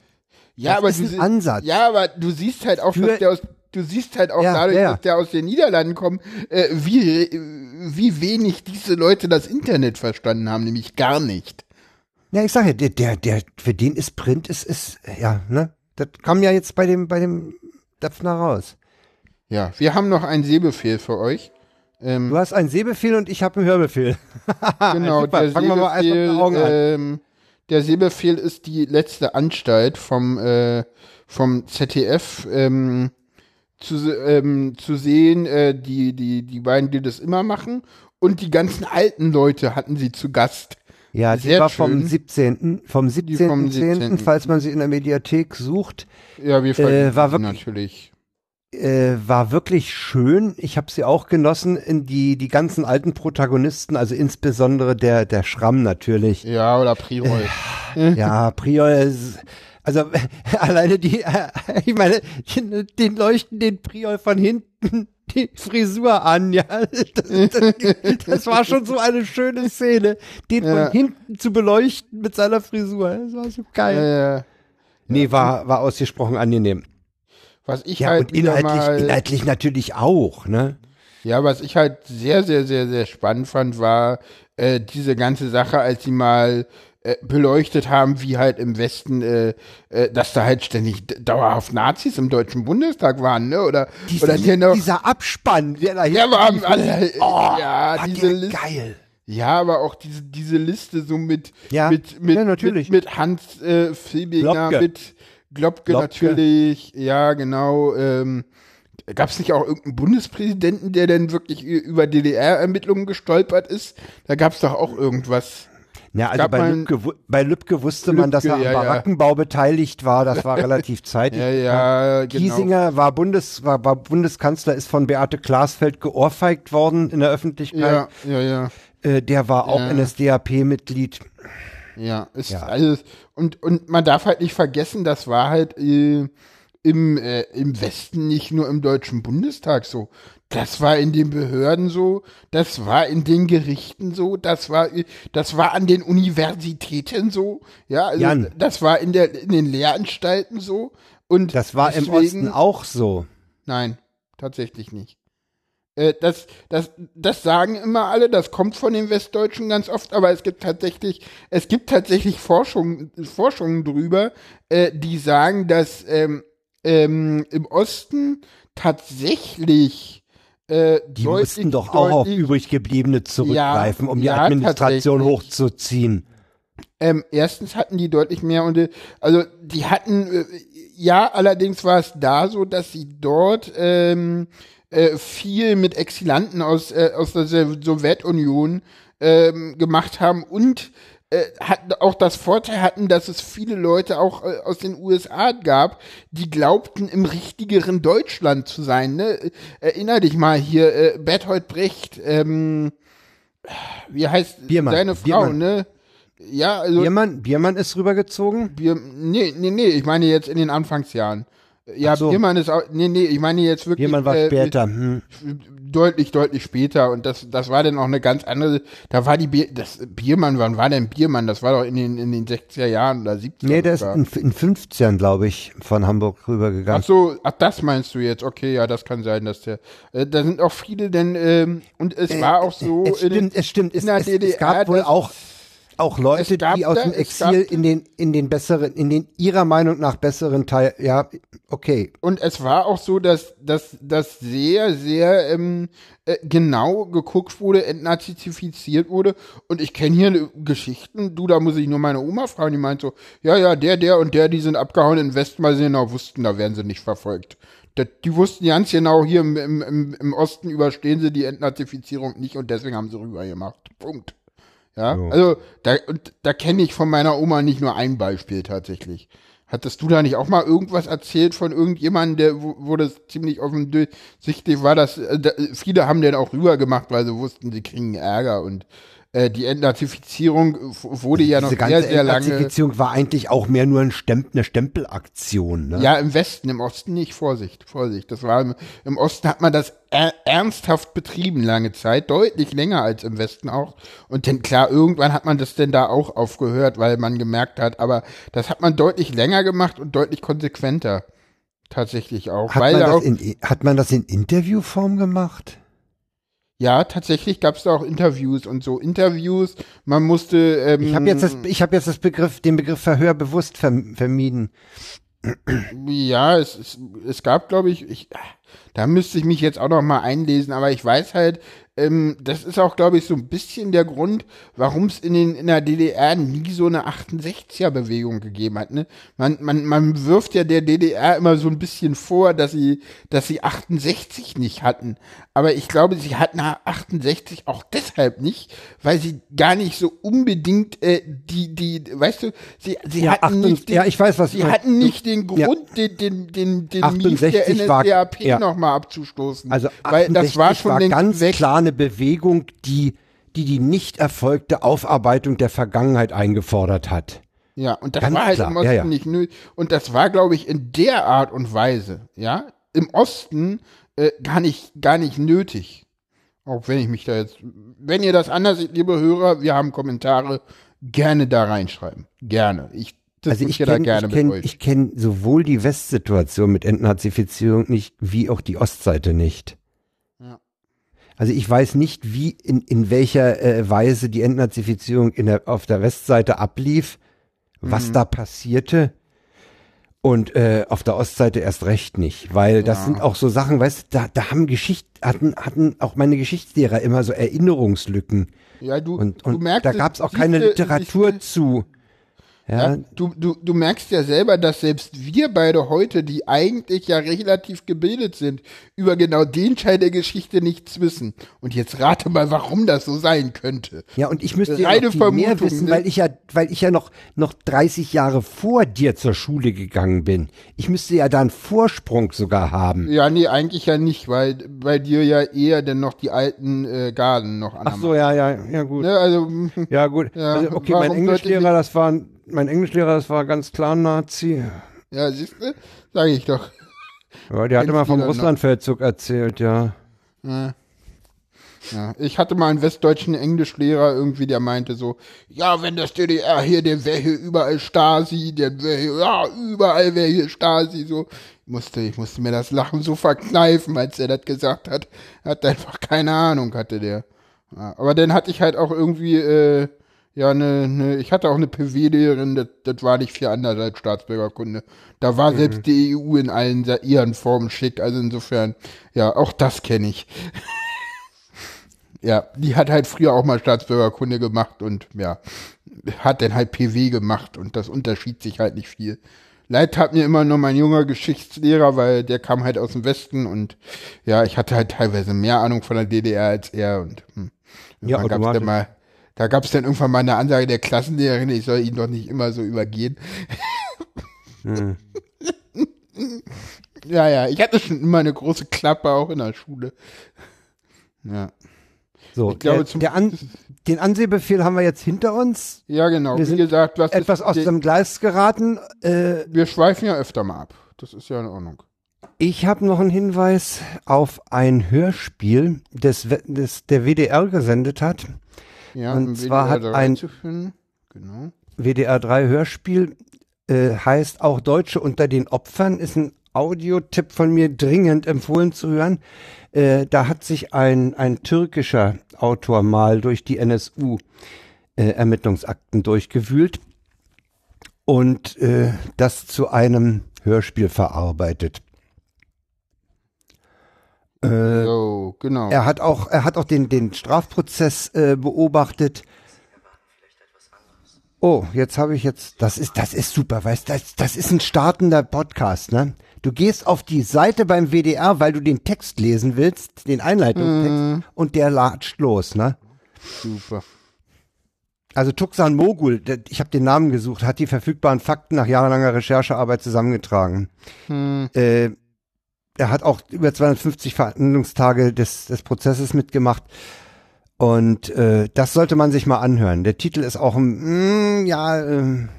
Ja, das aber ist du ein Ansatz. Ja, aber du siehst halt auch, Für- dass der aus, du siehst halt auch Ja, dadurch, ja, dass der aus den Niederlanden kommt, äh, wie, wie wenig diese Leute das Internet verstanden haben, nämlich gar nicht. Ja, ich sage ja, der, der, der, für den ist Print, ist, ist, ja, ne? Das kam ja jetzt bei dem, bei dem Dapfner raus. Ja, wir haben noch einen Sehbefehl für euch. Ähm, Du hast einen Sehbefehl und ich habe einen Hörbefehl. genau, super. der Fangen wir mal erst mit den Sehbefehl, Augen an. ähm, der Sehbefehl ist die letzte Anstalt vom, äh, vom ZDF, ähm, zu, ähm, zu sehen, äh, die, die, die beiden, die das immer machen. Und die ganzen alten Leute hatten sie zu Gast. Ja, die Sehr war vom schön. 17. vom vom 17.10., 17.. falls man sie in der Mediathek sucht, Ja, wir verlinken war sie wirklich- natürlich. äh, war wirklich schön. Ich habe sie auch genossen, in die die ganzen alten Protagonisten, also insbesondere der der Schramm natürlich. Ja, oder Priroy. Ja, Priol ist, also alleine die, ich meine, den, den leuchten den Priol von hinten die Frisur an, ja. Das, das, das war schon so eine schöne Szene, den Ja. von hinten zu beleuchten mit seiner Frisur. Das war so geil. äh, Nee, war, war ausgesprochen angenehm. was ich Ja, halt und inhaltlich, inhaltlich natürlich auch, ne? Ja, was ich halt sehr, sehr, sehr, sehr spannend fand, war äh, diese ganze Sache, als sie mal äh, beleuchtet haben, wie halt im Westen, äh, äh, dass da halt ständig dauerhaft Nazis im Deutschen Bundestag waren, ne? Oder, Dieser, oder die noch, dieser Abspann, der da ja, hinten aber haben lief, alle, oh, ja, war diese Liste. geil. Ja, aber auch diese, diese Liste so mit, Ja, mit, mit, ja, natürlich. mit, mit Hans äh, Filbinger, Globke. mit Globke, Globke. natürlich, ja, genau. Ähm, Gab es nicht auch irgendeinen Bundespräsidenten, der denn wirklich über DDR-Ermittlungen gestolpert ist? Da gab es doch auch irgendwas. Ja, also bei Lübcke, bei Lübcke wusste man, dass er Lübcke, am ja, ja. Barackenbau beteiligt war. Das war relativ zeitig. Ja, ja, genau. Kiesinger war, Bundes, war, war Bundeskanzler, ist von Beate Glasfeld geohrfeigt worden in der Öffentlichkeit. Ja, ja, ja. Äh, der war auch Ja. NSDAP-Mitglied. Ja, ist Ja. alles. Und, und man darf halt nicht vergessen, das war halt äh, im, äh, im Westen nicht nur im Deutschen Bundestag so. Das war in den Behörden so, das war in den Gerichten so, das war, das war an den Universitäten so, ja, also Jan. das war in der, in den Lehranstalten so. Und Das war im deswegen- Osten auch so. Nein, tatsächlich nicht. Äh, das, das, das sagen immer alle, das kommt von den Westdeutschen ganz oft, aber es gibt tatsächlich, es gibt tatsächlich Forschung, Forschungen drüber, äh, die sagen, dass ähm, ähm, im Osten tatsächlich äh, Die mussten doch auch auf übrig gebliebene zurückgreifen, um die ja, Administration hochzuziehen. Ähm, erstens hatten die deutlich mehr und äh, also die hatten äh, ja allerdings war es da so, dass sie dort ähm, äh, viel mit Exilanten aus äh, aus der Sowjetunion ähm, gemacht haben und äh, hatten auch das Vorteil hatten, dass es viele Leute auch äh, aus den USA gab, die glaubten im richtigeren Deutschland zu sein. Ne? Erinner dich mal hier äh, Bertolt Brecht, ähm, wie heißt Biermann, seine Frau, Biermann. ne? Ja, also Biermann, Biermann ist rübergezogen. wir, nee, nee, nee, ich meine jetzt in den Anfangsjahren. Ja, Ach so. Biermann ist auch, nee, nee, ich meine jetzt wirklich. Jemand war äh, später. Hm. Deutlich, deutlich später. Und das, das war dann auch eine ganz andere, da war die Bier, das Biermann, wann war denn Biermann? Das war doch in den, in den 60er Jahren oder 70er. Nee, der ist in, in 15, glaube ich, von Hamburg rübergegangen. Ach so, ach, das meinst du jetzt? Okay, ja, das kann sein, dass der. Äh, da sind auch viele, denn ähm, und es war auch so. es in den- stimmt, es stimmt. Es, in der es, DDR, es gab wohl auch auch Leute, die aus dem Exil in den in den besseren, in den ihrer Meinung nach besseren Teil. Ja, okay. Und es war auch so, dass dass das sehr, sehr ähm, äh, genau geguckt wurde, entnazifiziert wurde. Und ich kenne hier Geschichten, du, da muss ich nur meine Oma fragen, die meint so, ja, ja, der, der und der, die sind abgehauen in Westen, weil sie genau wussten, da werden sie nicht verfolgt. Die wussten ganz genau, hier im, im, im, im Osten überstehen sie die Entnazifizierung nicht und deswegen haben sie rüber gemacht. Punkt. Ja, So. also da, da kenne ich von meiner Oma nicht nur ein Beispiel tatsächlich. Hattest du da nicht auch mal irgendwas erzählt von irgendjemandem, der, wo, wo das ziemlich offensichtlich war, dass äh, da, viele haben den auch rüber gemacht, weil sie wussten, sie kriegen Ärger und äh, die Entnazifizierung wurde ja noch Diese sehr, sehr lange. Entnazifizierung war eigentlich auch mehr nur ein Stempel, eine Stempelaktion. Ne? Ja, im Westen, im Osten nicht. Vorsicht, Vorsicht. Das war im, im Osten hat man das er, ernsthaft betrieben lange Zeit, deutlich länger als im Westen auch. Und dann klar, irgendwann hat man das denn da auch aufgehört, weil man gemerkt hat, aber das hat man deutlich länger gemacht und deutlich konsequenter. Tatsächlich auch. Hat weil man, da das auch, in, hat man das in Interviewform gemacht? Ja, tatsächlich gab es da auch Interviews und so. Interviews, man musste. Ähm, Ich habe jetzt, das, ich hab jetzt das Begriff, den Begriff Verhör bewusst verm vermieden. Ja, es, es, es gab, glaube ich, ich, da müsste ich mich jetzt auch noch mal einlesen, aber ich weiß halt, ähm, das ist auch, glaube ich, so ein bisschen der Grund, warum es in, den, in der DDR nie so eine 68er-Bewegung gegeben hat. Ne? Man, man, man wirft ja der DDR immer so ein bisschen vor, dass sie, dass sie 68 nicht hatten. Aber ich glaube, sie hatten 68 auch deshalb nicht, weil sie gar nicht so unbedingt äh, die, die, weißt du, sie, sie Ja, hatten 68 nicht den, ja, ich weiß, was sie hatten nicht den Ja. Grund, den, den, den, den Mief 68 der war- NSDAP ja. Nochmal abzustoßen. Also weil 68 das war schon war ganz weg. klar eine Bewegung, die die die nicht erfolgte Aufarbeitung der Vergangenheit eingefordert hat. Ja, und das Ganz war halt klar, im Osten ja, ja. nicht nötig. Und das war, glaube ich, in der Art und Weise, ja, im Osten äh, gar nicht, gar nicht nötig. Auch wenn ich mich da jetzt, wenn ihr das anders seht, liebe Hörer, wir haben Kommentare, gerne da reinschreiben. Gerne. Ich Also ich kenne ich kenn, ich kenn sowohl die Westsituation mit Entnazifizierung nicht, wie auch die Ostseite nicht. Ja. Also ich weiß nicht, wie in, in welcher äh, Weise die Entnazifizierung der, auf der Westseite ablief, was Mhm. da passierte. Und äh, auf der Ostseite erst recht nicht, weil das Ja. sind auch so Sachen, weißt du, da, da haben Geschicht, hatten, hatten auch meine Geschichtslehrer immer so Erinnerungslücken. ja, du, Und, du und merkst, da gab es auch keine Literatur siehste, zu. Ja, Ja, du, du, du merkst ja selber, dass selbst wir beide heute, die eigentlich ja relativ gebildet sind, über genau den Teil der Geschichte nichts wissen. Und jetzt rate mal, warum das so sein könnte. Ja, und ich müsste ja noch viel mehr wissen, ne? weil ich ja, weil ich ja noch, noch 30 Jahre vor dir zur Schule gegangen bin. Ich müsste ja da einen Vorsprung sogar haben. Ja, nee, eigentlich ja nicht, weil bei dir ja eher denn noch die alten äh, Garden noch an. Ach so, ja, ja, ja, gut. Ne, also, Ja, gut. Ja, also, okay, mein Englischlehrer, das war, ein- mein Englischlehrer, das war ganz klar ein Nazi. ja, siehst du, sag ich doch. Ja, der hat Kennst immer du vom? Russlandfeldzug erzählt, ja. Ja. Ja, ich hatte mal einen westdeutschen Englischlehrer irgendwie, der meinte so, ja, wenn das DDR hier, dann wäre hier überall Stasi, dann wäre hier, ja, überall wäre hier Stasi, so. Ich musste, ich musste mir das Lachen so verkneifen, als er das gesagt hat. Hat einfach keine Ahnung, hatte der. Ja, aber dann hatte ich halt auch irgendwie, äh, ja, ne, ne, ich hatte auch eine PW-Lehrerin, das, das war nicht viel anders als Staatsbürgerkunde. Da war selbst die EU in allen ihren Formen schick, also insofern, ja, auch das kenne ich. Ja, die hat halt früher auch mal Staatsbürgerkunde gemacht und ja, hat dann halt PW gemacht und das unterschied sich halt nicht viel. Leid tat mir immer nur mein junger Geschichtslehrer, weil der kam halt aus dem Westen und ja, ich hatte halt teilweise mehr Ahnung von der DDR als er und hm, Ja, irgendwann gab's dann mal, da gab es dann irgendwann mal eine Ansage der Klassenlehrerin, ich soll ihn doch nicht immer so übergehen. Hm. ja, ja, ich hatte schon immer eine große Klappe auch in der Schule. Ja. So, Ich glaube, der, zum- der An, den Ansehbefehl haben wir jetzt hinter uns. Ja, genau. Wir Wie sind gesagt, was Etwas ist, aus dem Gleis geraten. Äh, wir schweifen ja öfter mal ab. das ist ja in Ordnung. Ich habe noch einen Hinweis auf ein Hörspiel, das, das der WDR gesendet hat. Ja, Und zwar hat WDR ein- zu finden. Genau. WDR 3 Hörspiel äh, heißt auch Deutsche unter den Opfern, ist ein Audiotipp von mir dringend empfohlen zu hören. Äh, da hat sich ein, ein türkischer Autor mal durch die NSU äh, Ermittlungsakten durchgewühlt und äh, das zu einem Hörspiel verarbeitet. Äh, So, genau. er hat auch, er hat auch den, den Strafprozess äh, beobachtet. Oh, jetzt habe ich jetzt, das ist, das ist super, weißt du, das, das ist ein startender Podcast, ne? Du gehst auf die Seite beim WDR, weil du den Text lesen willst, den Einleitungstext, und der latscht los, ne? Super. Also Tuxan Mogul, ich habe den Namen gesucht, hat die verfügbaren Fakten nach jahrelanger Recherchearbeit zusammengetragen. Äh, er hat auch über 250 Verhandlungstage des, des Prozesses mitgemacht. Und äh, das sollte man sich mal anhören. Der Titel ist auch ein, mm, ja, ähm,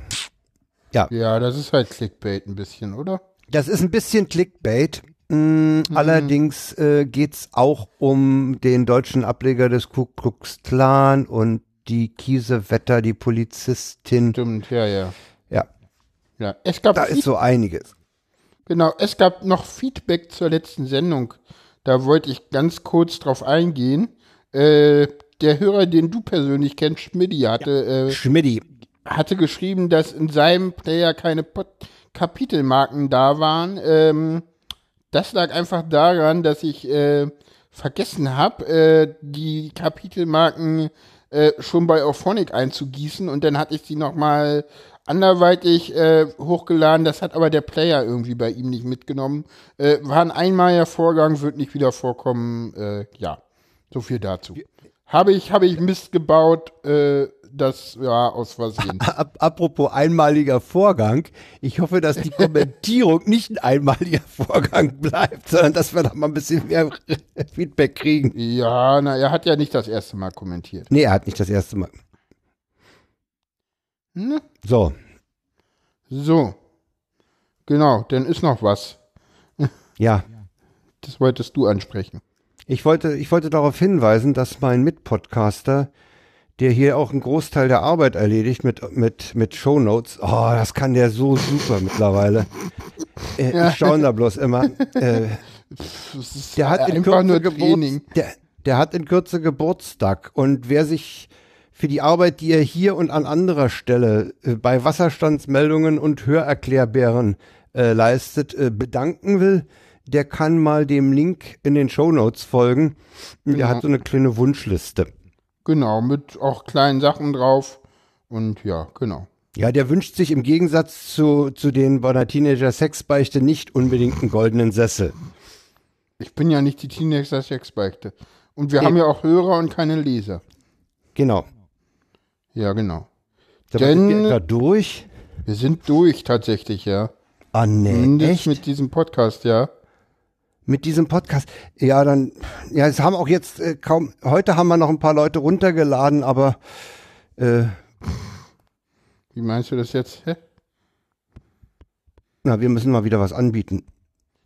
Ja, das ist halt Clickbait ein bisschen, oder? das ist ein bisschen Clickbait. Mm, Allerdings äh, geht's auch um den deutschen Ableger des Ku Klux Klan und die Kiesewetter, die Polizistin. Stimmt, ja, ja. Ja, Ja, es gab da ist so einiges. Genau, es gab noch Feedback zur letzten Sendung. Da wollte ich ganz kurz drauf eingehen. Äh, der Hörer, den du persönlich kennst, Schmidti, hatte, äh, Schmidti, hatte geschrieben, dass in seinem Player keine Pod Kapitelmarken da waren. Ähm, das lag einfach daran, dass ich äh, vergessen habe, äh, die Kapitelmarken äh, schon bei Auphonic einzugießen und dann hatte ich sie nochmal anderweitig äh, hochgeladen. Das hat aber der Player irgendwie bei ihm nicht mitgenommen. Äh, war ein einmaliger Vorgang, wird nicht wieder vorkommen. Äh, ja, so viel dazu. Habe ich, habe ich Mist gebaut, äh, das, ja, aus Versehen. Ap apropos einmaliger Vorgang, ich hoffe, dass die Kommentierung nicht ein einmaliger Vorgang bleibt, sondern dass wir da mal ein bisschen mehr Feedback kriegen. Ja, na, er hat ja nicht das erste Mal kommentiert. Nee, er hat nicht das erste Mal. Ne? So, So. Genau, dann ist noch was. ja. Das wolltest du ansprechen. Ich wollte, ich wollte darauf hinweisen, dass mein Mitpodcaster, der hier auch einen Großteil der Arbeit erledigt mit, mit, mit Shownotes, oh, das kann der so super mittlerweile. Äh, Ich staune da bloß immer. Äh, Der hat in Kürze Geburts, der, der hat in Kürze Geburtstag und wer sich für die Arbeit, die er hier und an anderer Stelle äh, bei Wasserstandsmeldungen und Hörerklärbären äh, leistet, äh, bedanken will, der kann mal dem Link in den Shownotes folgen. Der Genau. hat so eine kleine Wunschliste. Genau, mit auch kleinen Sachen drauf. Und ja, genau. Ja, der wünscht sich im Gegensatz zu, zu den bei einer Teenager-Sexbeichte nicht unbedingt einen goldenen Sessel. Ich bin ja nicht die Teenager Sexbeichte. Und wir haben ja auch Hörer und keine Leser. Genau. Ja, genau. Da Denn- sind wir durch. Wir sind durch tatsächlich, ja. Ah, nee, echt? mit diesem Podcast, ja. mit diesem Podcast. Ja, dann, ja, es haben auch jetzt äh, kaum, heute haben wir noch ein paar Leute runtergeladen, aber äh, Wie meinst du das jetzt? Hä? na, wir müssen mal wieder was anbieten.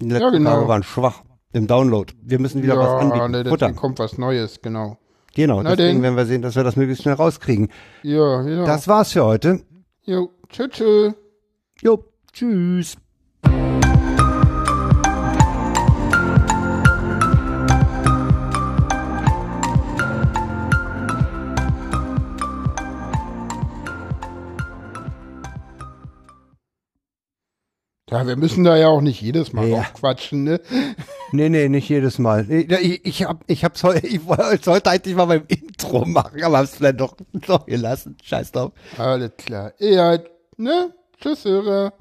Die letzten genau. Tage waren schwach im Download. Wir müssen wieder was anbieten. ne, Futter. kommt was Neues, genau. Genau, Na deswegen denn. werden wir sehen, dass wir das möglichst schnell rauskriegen. Ja, ja. Das war's für heute. jo, tschö, tschö. Jo, tschüss. Ja, wir müssen da ja auch nicht jedes Mal Ja. aufquatschen, ne? Nee, nee, nicht jedes Mal. Ich, ich, hab, ich hab's heute, ich wollte eigentlich mal beim Intro machen, aber hab's vielleicht doch, doch gelassen. Scheiß drauf. Alles klar. Ja, ne? Tschüss, Hörer.